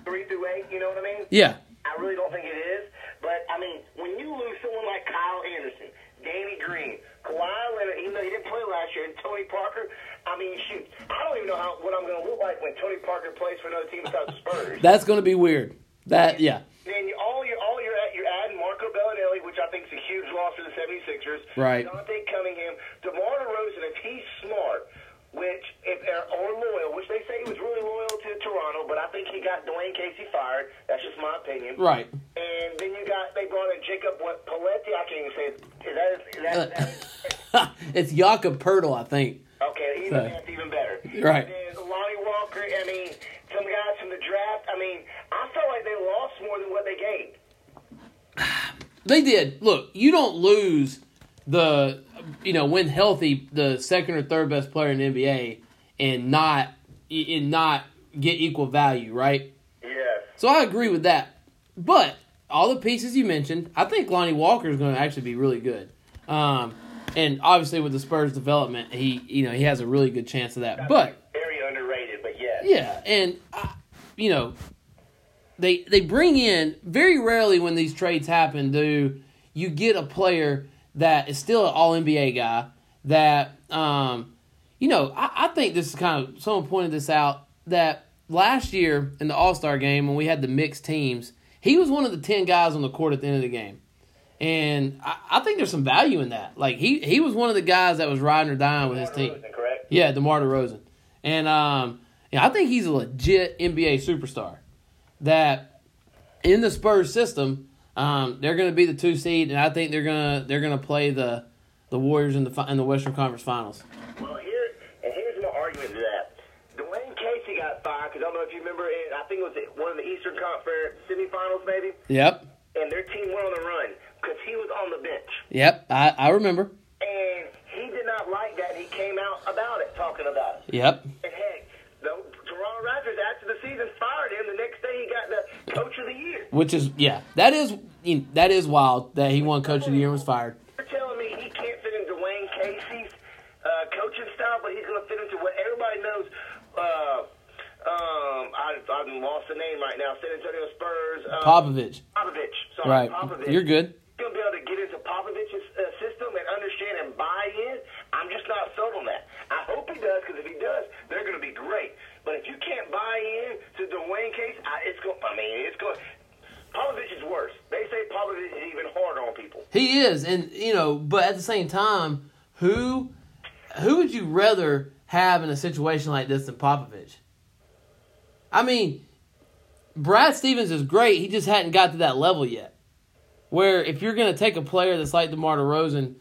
three through eight. You know what I mean? Yeah. I really don't think it is. But I mean, when you lose someone like Kyle Anderson, Danny Green, Kawhi Leonard, even though he didn't play last year, and Tony Parker, I mean, shoot, I don't even know how what I'm going to look like when Tony Parker plays for another team besides the Spurs. That's going to be weird. That yeah. then you, all you're all you're at, you're adding Marco Belinelli, which I think is a huge loss for the 76ers. Right. Dante Cunningham, DeMar DeRozan, if he's smart, which if or loyal, which they say he was really loyal to Toronto, but I think he got Dwane Casey fired. That's just my opinion. Right. And then you got they brought in Jacob what Paletti. I can't even say. it. Is that, is that, is that it's Jakob Poeltl, I think. okay? Even So- that's even better. Right. And then Lonnie Walker. I mean, some guys from the draft. I mean, I felt like they lost more than what they gained. They did. Look, you don't lose the, you know, when healthy, the second or third best player in the NBA, and not and not get equal value, right? Yes. So I agree with that. But all the pieces you mentioned, I think Lonnie Walker is going to actually be really good. Um, and obviously with the Spurs development, he you know he has a really good chance of that. But very underrated, but yes. yeah, and uh, you know, they they bring in very rarely when these trades happen do you get a player that is still an All NBA guy that um, you know I, I think this is kind of someone pointed this out that last year in the All Star game when we had the mixed teams, he was one of the ten guys on the court at the end of the game. And I, I think there's some value in that. Like he he was one of the guys that was riding or dying with his team. Rosen, correct? Yeah, DeMar DeRozan. And um, yeah, I think he's a legit NBA superstar. That in the Spurs system, um, they're going to be the two seed, and I think they're gonna they're gonna play the the Warriors in the fi- in the Western Conference Finals. Well, here and here's my argument to that. Dwane Casey got fired because I don't know if you remember. It, I think it was one of the Eastern Conference semifinals, maybe, Yep, and their team went on the run because he was on the bench, yep, I, I remember. and he did not like that. He came out about it, talking about it. Yep, And heck, the Toronto Raptors after the season fired him. The next day, he got the Coach of the Year. which is yeah, that is that is wild that he won Coach of the Year and was fired. You're telling me he can't fit into Dwane Casey's uh, coaching style, but he's going to fit into what everybody knows. Uh, um, I, I've lost the name right now. San Antonio Spurs. Um, Popovich, Popovich. Sorry, right? Popovich. You're good. He's going to be able to get into Popovich's uh, system and understand and buy in. I'm just not sold on that. I hope he does because if he does, they're going to be great. But if you can't buy in to Dwane Casey, I, it's going. I mean, it's going. Popovich is worse. They say Popovich is even harder on people. He is, and you know, but at the same time, who who would you rather have in a situation like this than Popovich? I mean, Brad Stevens is great. He just hadn't got to that level yet. Where if you're going to take a player that's like DeMar DeRozan,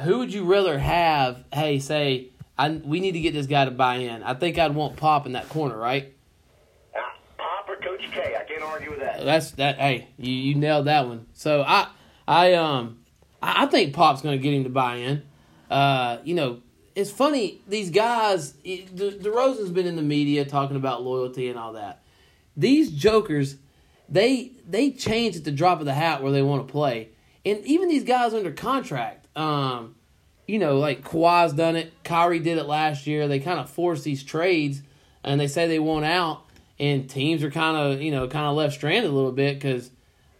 who would you rather have? Hey, say, I, we need to get this guy to buy in. I think I'd want Pop in that corner, right? Can't argue with that. That's that. Hey, you, you nailed that one. So I I um I, I think Pop's going to get him to buy in. Uh, you know, it's funny these guys. De- DeRozan's been in the media talking about loyalty and all that. These jokers, they they change at the drop of the hat where they want to play, and even these guys under contract. Um, you know, like Kawhi's done it. Kyrie did it last year. They kind of force these trades, and they say they want out, and teams are kind of you know kind of left stranded a little bit because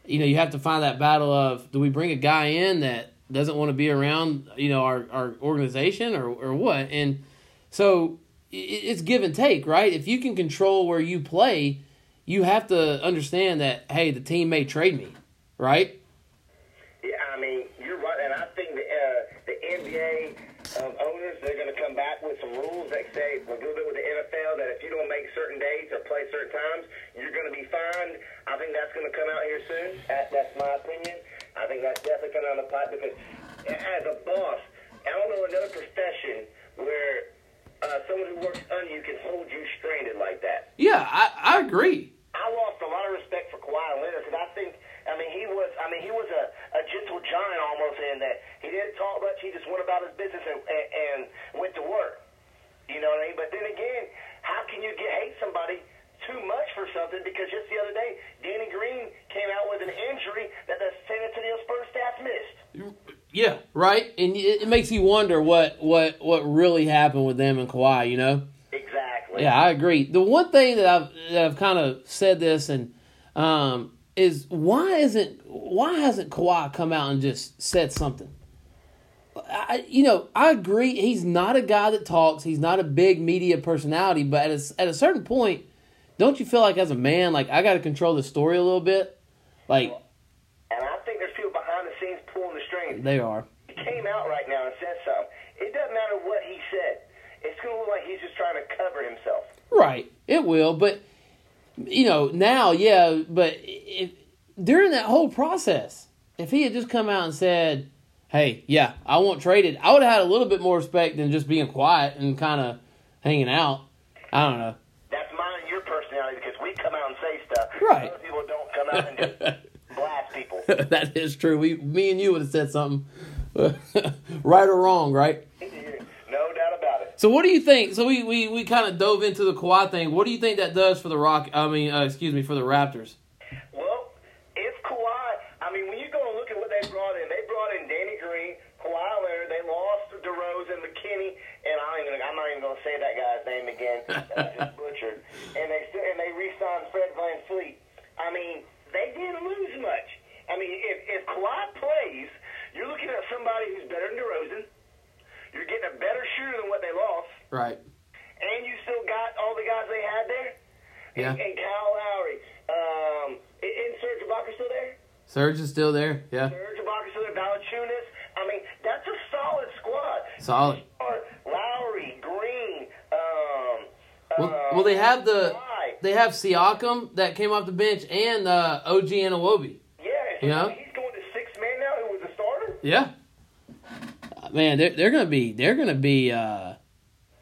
you know you have to find that battle of do we bring a guy in that doesn't want to be around you know our our organization or or what, and so it's give and take, right? If you can control where you play, you have to understand that hey, the team may trade me, right? Yeah, I mean, you're right, and I think the uh, the NBA um, owners they're going to come back with some rules that say a little bit with the NFL that if you don't make certain dates or play certain times, you're going to be fined. I think that's going to come out here soon. That, that's my opinion. I think that's definitely coming down the pipe because as a boss, I don't know another profession where uh, someone who works under you can hold you stranded like that. Yeah, I, I agree. I lost a lot of respect for Kawhi Leonard because I think, I mean, he was, I mean, he was a, a gentle giant almost in that he didn't talk much. He just went about his business and, and, and went to work can you get hate somebody too much for something because just the other day, Danny Green came out with an injury that the San Antonio Spurs staff missed. Yeah, right. And it, it makes you wonder what what what really happened with them and Kawhi. You know. Exactly. Yeah, I agree. The one thing that I've that I've kind of said this and um, is why isn't why hasn't Kawhi come out and just said something? I, you know, I agree. He's not a guy that talks. He's not a big media personality. But at a, at a certain point, don't you feel like as a man, like I got to control the story a little bit? Like And I think there's people behind the scenes pulling the strings. they are. He came out right now and said something. It doesn't matter what he said. It's going to look like he's just trying to cover himself. Right, it will, but you know now, yeah. But if, during that whole process, if he had just come out and said, "Hey, yeah, I want traded," I would have had a little bit more respect than just being quiet and kind of hanging out. I don't know. That's mine and your personality because we come out and say stuff. Right. Other people don't come out and just blast people. that is true. We, me and you would have said something, right or wrong, right? No doubt about it. So what do you think? So we, we, we kind of dove into the Kawhi thing. What do you think that does for the Rock? I mean, uh, excuse me, for the Raptors. Well, if Kawhi, I mean, when you go and look at what they brought in, they brought in Danny Green, Kawhi Leonard, they lost DeRozan, McKinney, and I ain't gonna, I'm not even going to say that again. That's just butchered. And they still, and they re-signed Fred Van Fleet. I mean, they didn't lose much. I mean, if, if Kawhi plays, you're looking at somebody who's better than DeRozan. You're getting a better shooter than what they lost. Right. And you still got all the guys they had there. Yeah. And, and Kyle Lowry. Um, is Serge Ibaka still there? Serge is still there. Yeah. Serge Ibaka still there? Valanciunas. I mean, that's a solid squad. Solid. Or Lowry, Green. Um, Well, well, they have the Kawhi. they have Siakam that came off the bench and uh, OG Anunoby. Yeah, so Yeah. he's going to six man now. Who was a starter? Yeah. Uh, Man, they're they're gonna be they're gonna be uh,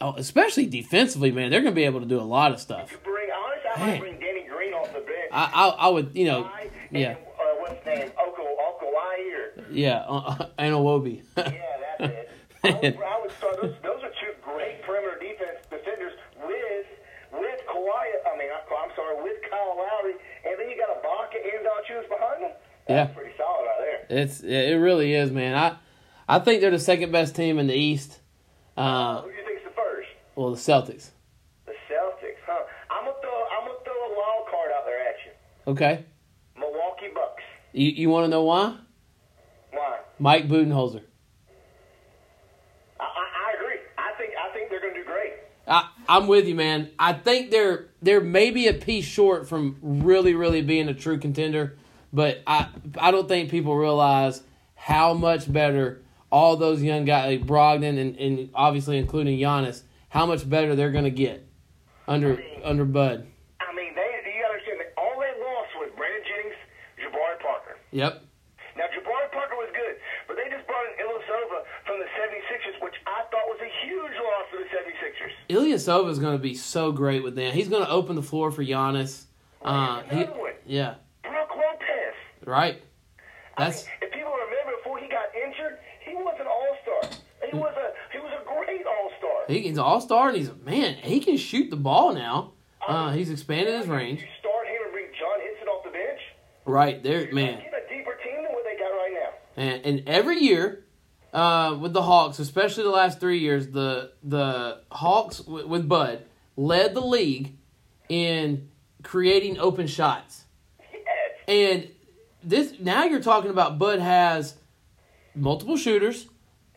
oh, especially defensively, man. They're gonna be able to do a lot of stuff. You bring honestly, I might bring Danny Green off the bench. I I, I would you know Kawhi yeah And, uh, what's his name? Oko Okawai yeah uh, Anunoby. Yeah, that's it. I would, I would start. Those, those are two great perimeter defense defenders with with Kawhi. I mean, I- I'm sorry, with Kyle Lowry, and then you got Ibaka and Valanciunas behind them. That's Yeah. pretty solid right there. it's it really is, man. I I think they're the second best team in the East. Uh, Who do you think's the first? well, the Celtics. The Celtics, huh? I'm gonna throw. I'm gonna throw a wild card out there at you. Okay, Milwaukee Bucks. you you want to know why? Why? Mike Budenholzer. I, I, I agree. I think I think they're gonna do great. I, I'm with you, man. I think they're they're maybe a piece short from really, really being a true contender, but I I don't think people realize how much better all those young guys, like Brogdon and, and obviously including Giannis, how much better they're gonna get under under Bud. I mean, they you gotta understand that all they lost was Brandon Jennings, Jabari Parker. Yep. Now, Jabari Parker was good, but they just brought in Ilyasova from the 76ers, which I thought was a huge loss for the 76ers. Ilyasova is going to be so great with them. He's going to open the floor for Giannis. Uh, he, yeah, Right. I That's mean, if people remember, before he got injured, he was an all-star. He was a he was a great all-star. he, he's an all star, and he's a man. He can shoot the ball now. Uh, he's expanded his range. You start him and bring John Henson off the bench. Right there, man. Get a deeper team than what they got right now. And, and every year, uh, with the Hawks, especially the last three years, the the Hawks w- with Bud led the league in creating open shots. Yes. And this now you're talking about Bud has multiple shooters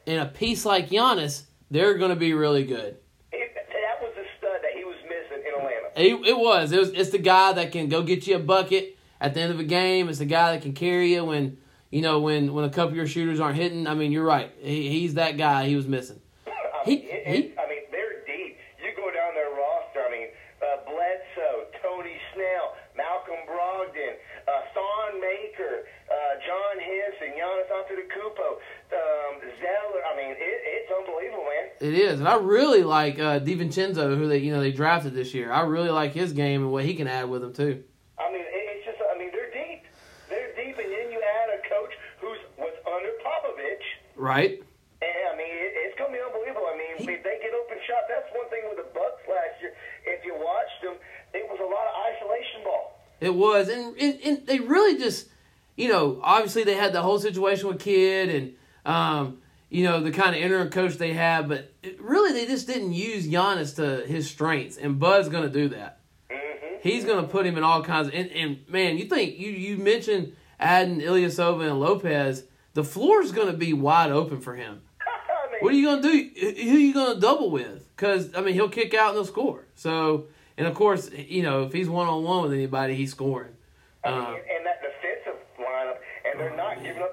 and a piece like Giannis. They're going to be really good. It, that was the stud that he was missing in Atlanta. It, it was. It was. It's the guy that can go get you a bucket at the end of a game. It's the guy that can carry you when you know when when a couple of your shooters aren't hitting. I mean, you're right. He, he's that guy. He was missing. I He- it, he- I mean, they're deep. You go down their roster. I mean, uh, Bledsoe, Tony Snell, Malcolm Brogdon, uh, Thon Maker, uh, John Henson, Giannis Antetokounmpo, um, Zeller. I mean, it, it's unbelievable, man. It is, and I really like uh, DiVincenzo, who they you know they drafted this year. I really like his game and what he can add with them too. I mean, it's just. I mean, they're deep. They're deep, and then you add a coach who's was under Popovich. Right? And I mean, it, it's going to be unbelievable. I mean, if they get open shot, that's one thing with the Bucks last year. If you watched them, it was a lot of isolation ball. It was, and, and, and they really just, you know, obviously they had the whole situation with Kid, and um, you know, the kind of interim coach they have, but it, really they just didn't use Giannis to his strengths, and Bud's going to do that. Mm-hmm. He's going to put him in all kinds of. And, and man, you think you you mentioned adding Ilyasova and Lopez, the floor's going to be wide open for him. I mean, What are you going to do? Who are you going to double with? Because I mean, he'll kick out and he'll score. So, and of course, you know, if he's one on one with anybody, he's scoring. I mean, Um, and that defensive lineup, and they're not giving up.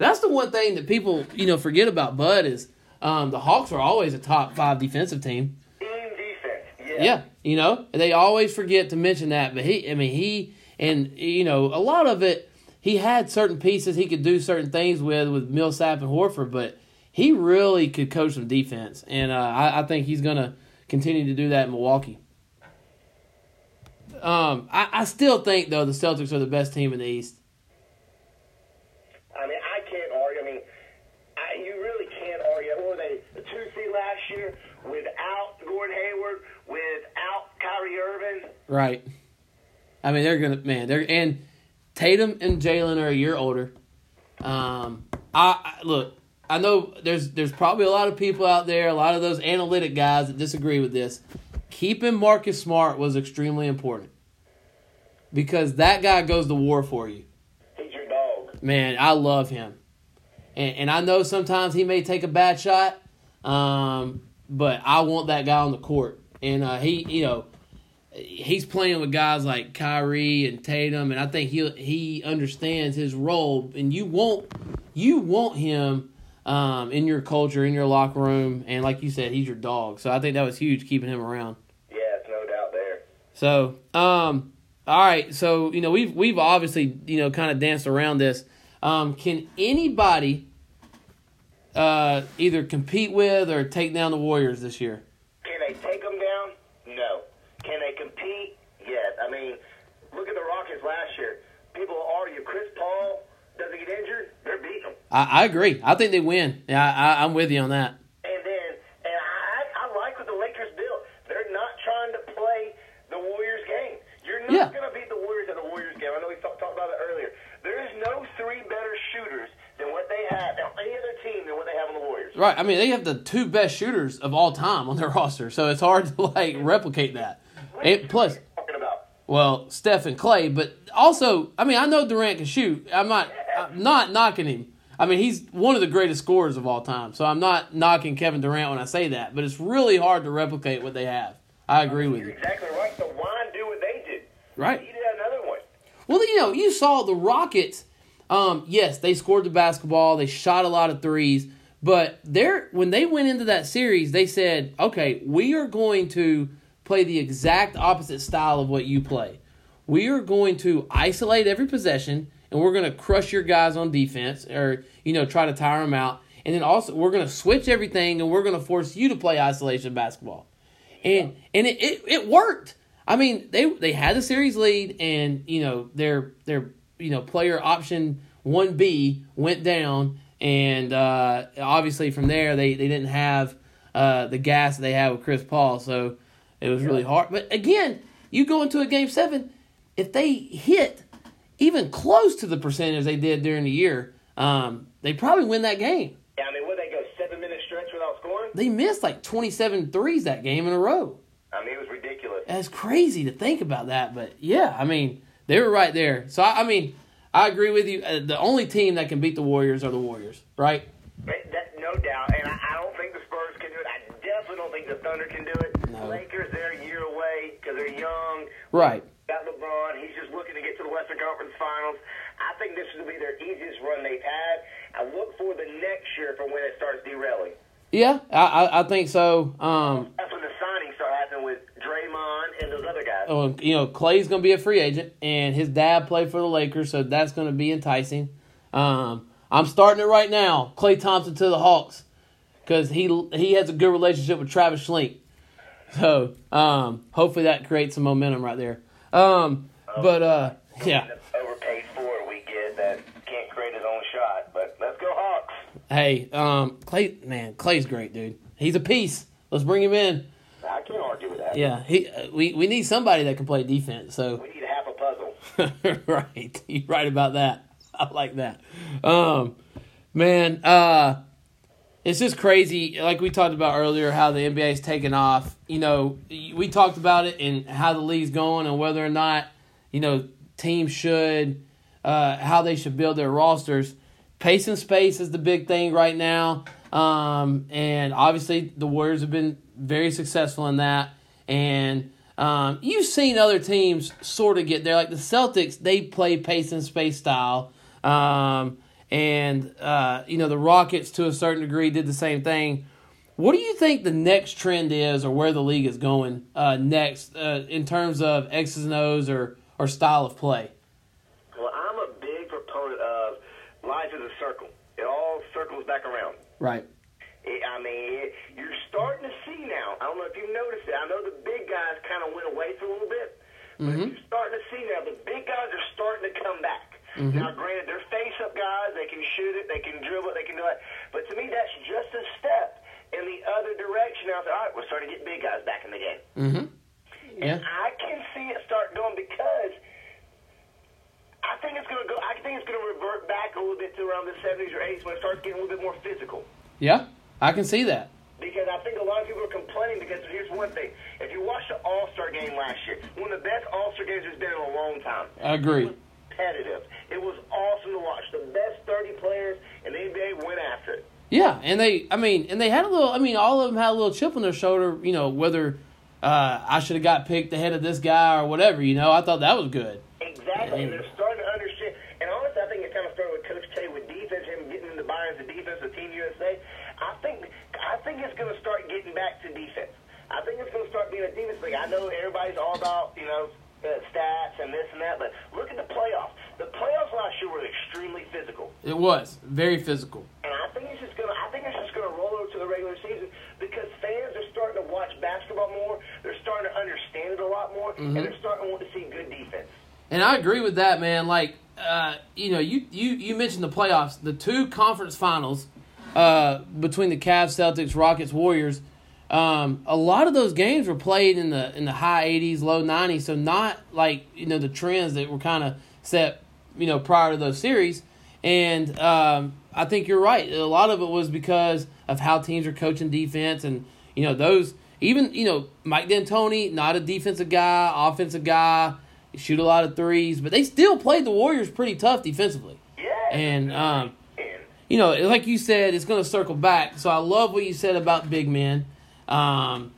That's the one thing that people, you know, forget about Bud is um, the Hawks are always a top five defensive team. Team defense, yeah. Yeah, you know, they always forget to mention that. But he, I mean, he and you know, a lot of it, he had certain pieces he could do certain things with with Millsap and Horford, but he really could coach some defense, and uh, I, I think he's gonna continue to do that in Milwaukee. Um, I, I still think though the Celtics are the best team in the East. I mean, I can't argue. I mean, I, you really can't argue. What were they, the two seed last year without Gordon Hayward, without Kyrie Irving? Right. I mean, they're gonna man. They're and Tatum and Jalen are a year older. Um, I, I look. I know there's there's probably a lot of people out there, a lot of those analytic guys that disagree with this. Keeping Marcus Smart was extremely important because that guy goes to war for you. He's your dog. Man, I love him, and and I know sometimes he may take a bad shot, um, but I want that guy on the court, and uh, he, you know, he's playing with guys like Kyrie and Tatum, and I think he he understands his role, and you want you want him um, in your culture, in your locker room, and like you said, he's your dog. So I think that was huge keeping him around. Yeah, no doubt there. So, um, all right. So you know we've we've obviously you know kind of danced around this. Um, can anybody uh, either compete with or take down the Warriors this year? Can they take them down? No. Can they compete? Yes. I mean, look at the Rockets last year. People argue Chris Paul doesn't get injured, they're beating them. I, I agree. I think they win. Yeah, I, I, I'm with you on that. And then, and I, I like what the Lakers built. They're not trying to play the Warriors game. You're not Yeah. going to beat the Warriors in the Warriors game. I know we talked, talked about it earlier. There is no three better shooters than what they have on any other team than what they have on the Warriors. Right. I mean, they have the two best shooters of all time on their roster, so it's hard to like replicate that. And plus, well, Steph and Klay, but also, I mean, I know Durant can shoot. I'm not, I'm not knocking him. I mean, he's one of the greatest scorers of all time, so I'm not knocking Kevin Durant when I say that. But it's really hard to replicate what they have. I agree with You're you. exactly right. So why do what they did? Right. He did another one. Well, you know, you saw the Rockets. Um, yes, they scored the basketball. They shot a lot of threes, but they're when they went into that series, they said, "Okay, we are going to play the exact opposite style of what you play. We are going to isolate every possession, and we're going to crush your guys on defense, or you know, try to tire them out. And then also, we're going to switch everything, and we're going to force you to play isolation basketball." And and it, it, it worked. I mean, they they had the series lead, and you know their their you know player option one B went down, and uh, obviously from there they, they didn't have uh, the gas that they had with Chris Paul, so it was really hard. But again, you go into a game seven, if they hit even close to the percentage they did during the year, um, they probably win that game. Yeah, I mean, would they go seven minute stretch without scoring? They missed like 27 threes that game in a row. I mean, it was ridiculous. That's crazy to think about that, but yeah, I mean they were right there. So I, I mean, I agree with you. Uh, the only team that can beat the Warriors are the Warriors, right? That, no doubt, and I, I don't think the Spurs can do it. I definitely don't think the Thunder can do it. No. Lakers, they're a year away because they're young. Right. Got LeBron. He's just looking to get to the Western Conference Finals. I think this will be their easiest run they've had. I look for the next year for when it starts derailing. Yeah, I I, I think so. Um, That's when the signings start happening with Draymond and those other guys. oh, you know, Klay's gonna be a free agent, and his dad played for the Lakers, so that's gonna be enticing. Um, I'm starting it right now. Klay Thompson to the Hawks because he he has a good relationship with Travis Schlenk. So um, hopefully that creates some momentum right there. Um, but uh, yeah. The overpaid forward we get that can't create his own shot. But let's go Hawks. Hey, um, Klay, man, Klay's great, dude. He's a piece. Let's bring him in. I can't argue with that. Yeah, he. Uh, we we need somebody that can play defense. So We need half a puzzle. right, you're right about that. I like that. Um, Man, uh, it's just crazy. Like we talked about earlier, how the NBA is taking off. You know, we talked about it and how the league's going and whether or not you know teams should, uh, how they should build their rosters. Pace and space is the big thing right now, um, and obviously the Warriors have been very successful in that. And um, you've seen other teams sort of get there, like the Celtics. They play pace and space style. Um, and uh, you know the Rockets to a certain degree did the same thing. What do you think the next trend is, or where the league is going uh, next uh, in terms of X's and O's or or style of play? Well, I'm a big proponent of life is a circle. It all circles back around. Right. It, I mean, you're starting to see now. I don't know if you've noticed it. I know the big guys kind of went away for a little bit, but Mhm. you're starting to see now the big guys are starting to come back. Mhm. Now, granted, they're face-up guys. They can shoot it. They can dribble it. They can do it. But to me, that's just a step in the other direction. Now, I said, all right, we're starting to get big guys back in the game. Mm-hmm. Yeah. And I can see it start going because I think it's going to go. I think it's going to revert back a little bit to around the 70s or 80s when it starts getting a little bit more physical. Yeah. I can see that. Because I think a lot of people are complaining because here's one thing. If you watch the All Star game last year, one of the best All Star games there's been in a long time. I agree. It was competitive. It was awesome to watch. The best 30 players in the NBA went after it. Yeah, and they, I mean, and they had a little. I mean, all of them had a little chip on their shoulder. You know, whether uh, I should have got picked ahead of this guy or whatever. You know, I thought that was good. Exactly. And they're starting to understand. And honestly, I think it kind of started with Coach K with defense, him getting into buying the defense with Team USA. I think I think it's going to start getting back to defense. I think it's going to start being a defense league. I know everybody's all about you know uh, stats and this and that, but look at the playoffs. The playoffs last year were extremely physical. It was very physical. And I think it's just gonna. I think it's just gonna roll over to the regular season because fans are starting to watch basketball more. They're starting to understand it a lot more, and they're starting to want to see good defense. And I agree with that, man. Like, uh, you know, you, you, you mentioned the playoffs, the two conference finals uh, between the Cavs, Celtics, Rockets, Warriors. Um, a lot of those games were played in the in the high 80s, low 90s. So not like you know the trends that were kind of set, you know, prior to those series. And um, I think you're right. A lot of it was because of how teams are coaching defense, and you know those even you know Mike D'Antoni, not a defensive guy, offensive guy, shoot a lot of threes, but they still played the Warriors pretty tough defensively. Yeah. And um, you know, like you said, it's going to circle back. So I love what you said about big men. Um,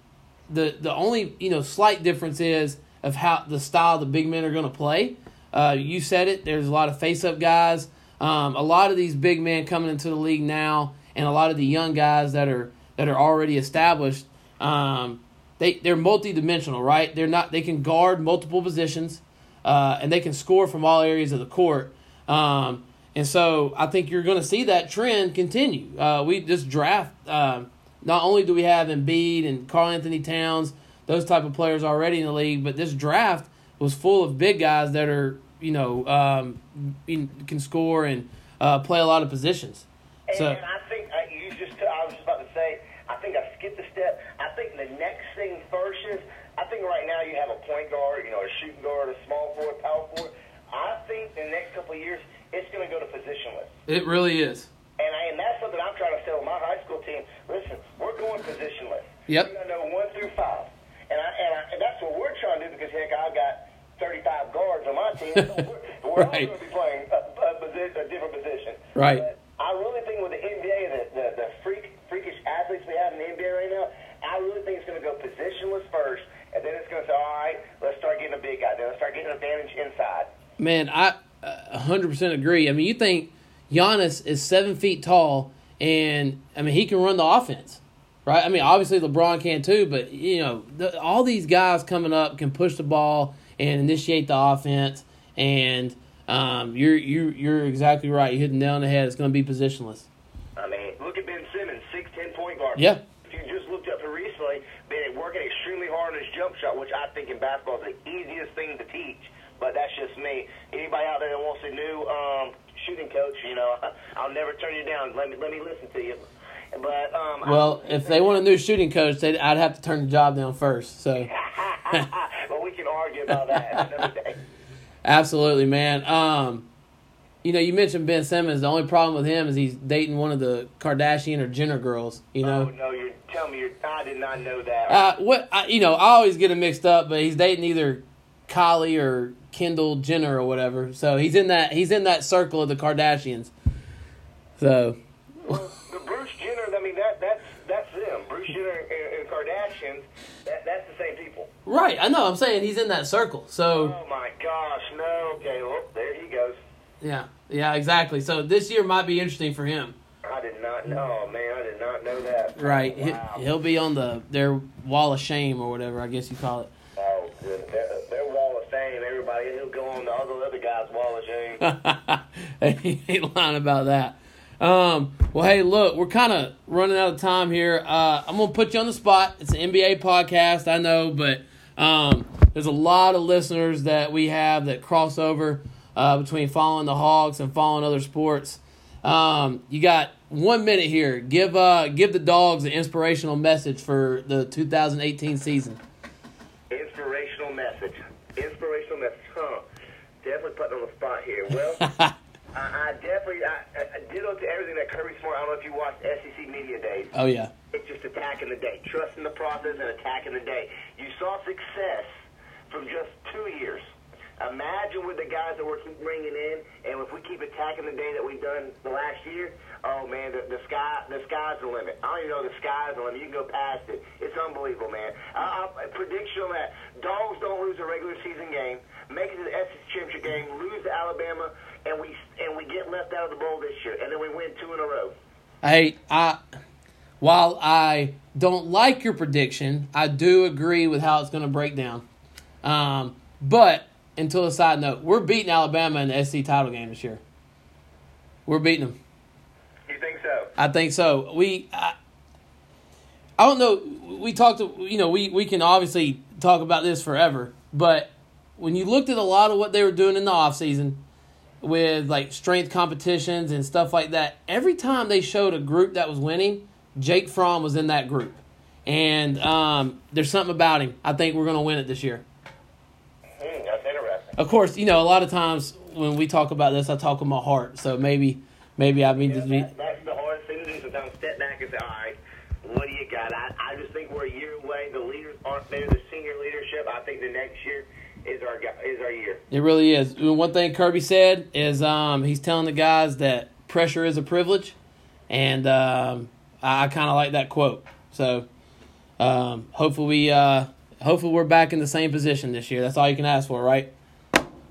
the the only you know slight difference is of how the style the big men are going to play. Uh, you said it. There's a lot of face up guys. Um, a lot of these big men coming into the league now, and a lot of the young guys that are that are already established. Um, they they're multidimensional, right? They're not. They can guard multiple positions, uh, and they can score from all areas of the court. Um, and so I think you're going to see that trend continue. Uh, we just draft. Um, not only do we have Embiid and Karl Anthony Towns, those type of players already in the league, but this draft was full of big guys that are you know um, can score and uh, play a lot of positions. And, So and I think uh, you just. I was just about to say. I think I skipped a step. I think the next thing first is. I think right now you have a point guard, you know, a shooting guard, a small forward, a power forward. I think the next couple of years it's going to go to positionless. it really is. And, I, and that's something I'm trying to tell my high school team. Listen, we're going positionless. Yep. We're going to know one through five. And, I, and, I, and that's what we're trying to do because, heck, I've got 35 guards on my team. So we're we're Right. all going to be playing a, a, posi- a different position. Right. But I really think with the NBA, the, the, the freak, freakish athletes we have in the NBA right now, I really think it's going to go positionless first. And then it's going to say, all right, let's start getting a big guy. Then let's start getting an advantage inside. Man, I hundred percent agree. I mean, you think Giannis is seven feet tall, and I mean he can run the offense, right? I mean, obviously LeBron can too, but you know, the, all these guys coming up can push the ball and initiate the offense. And um, you're you you're exactly right. You hit the nail on the head. It's going to be positionless. I mean, look at Ben Simmons, six ten point guard. Yeah. If you just looked up here recently, been working extremely hard on his jump shot, which I think in basketball is the easiest thing to teach. But that's just me. Anybody out there that wants a new um, shooting coach, you know, I'll never turn you down. Let me let me listen to you. But um, Well, if they want a new shooting coach, they'd, I'd have to turn the job down first. So. but we can argue about that another day. Absolutely, man. Um, you know, you mentioned Ben Simmons. The only problem with him is he's dating one of the Kardashian or Jenner girls. You know. Oh no, you're tell me you're. I did not know that. Uh, what I, you know, I always get it mixed up, but he's dating either Kylie or Kendall Jenner or whatever. So he's in that he's in that circle of the Kardashians. So Well, the Bruce Jenner. I mean, that that's that's them. Bruce Jenner and, and Kardashians. That that's the same people. right, I know. I'm saying he's in that circle. So Oh my gosh, no. Okay, well, there he goes. yeah, yeah, exactly. So this year might be interesting for him. I did not know, man. I did not know that. Right, Wow. he'll be on the their wall of shame or whatever I guess you call it. Oh, good. Uh, Their, their wall of Everybody, he'll go on the other other guy's wall of shame. he ain't lying about that. Um, well, hey, look, we're kind of running out of time here. Uh, I'm gonna put you on the spot. It's an NBA podcast, I know, but um, there's a lot of listeners that we have that cross over uh, between following the Hogs and following other sports. Um, you got one minute here. Give uh, give the dogs an inspirational message for the 2018 season. Inspirational message. Inspirational message. Huh. Definitely putting on the spot here. Well, I, I definitely I, I ditto to everything that Kirby Smart. I don't know if you watched SEC Media Days. oh yeah, It's just attacking the day, trusting the process and attacking the day. You saw success from just two years. Imagine with the guys that we're keep bringing in, and if we keep attacking the day that we've done the last year, oh man, the, the sky, the sky's the limit. I don't even know the sky's the limit. You can go past it. It's unbelievable, man. I, I, prediction on that: dogs don't lose a regular season game, make it to the SEC championship game, lose to Alabama, and we and we get left out of the bowl this year, and then we win two in a row. Hey, I while I don't like your prediction, I do agree with how it's going to break down. Um, but until a side note, we're beating Alabama in the SC title game this year. We're beating them. You think so? I think so. We, I, I don't know. We talked to you know we we can obviously talk about this forever, but when you looked at a lot of what they were doing in the off season with like strength competitions and stuff like that, every time they showed a group that was winning, Jake Fromm was in that group, and um, there's something about him. I think we're going to win it this year. Hmm, that's interesting. Of course, you know a lot of times when we talk about this, I talk with my heart. So maybe maybe I mean to be. That, that's the hardest thing to do. Sometimes step back and say, all right, what do you got? I, I just think we're a year away. The leaders aren't there. The senior leadership. I think the next year is our is our year. It really is. One thing Kirby said is um, he's telling the guys that pressure is a privilege, and um, I, I kind of like that quote. So um, hopefully we uh, hopefully we're back in the same position this year. That's all you can ask for, right?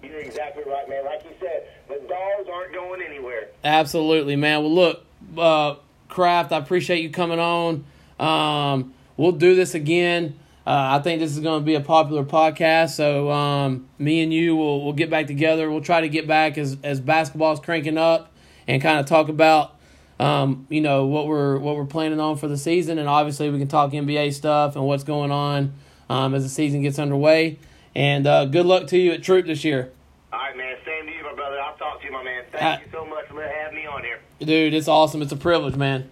You're exactly right, man. Like you said, the dogs aren't going anywhere. Absolutely, man. Well, look, uh, Kraft, I appreciate you coming on. Um, we'll do this again. Uh, I think this is going to be a popular podcast, so um, me and you will will get back together. We'll try to get back as as basketball's cranking up and kind of talk about um, you know what we're what we're planning on for the season, and obviously we can talk NBA stuff and what's going on um, as the season gets underway. And uh, good luck to you at Troup this year, All right, man. Same to you, my brother. I'll talk to you, my man. Thank Uh, you so much for having me on here. dude. It's awesome. It's a privilege, man.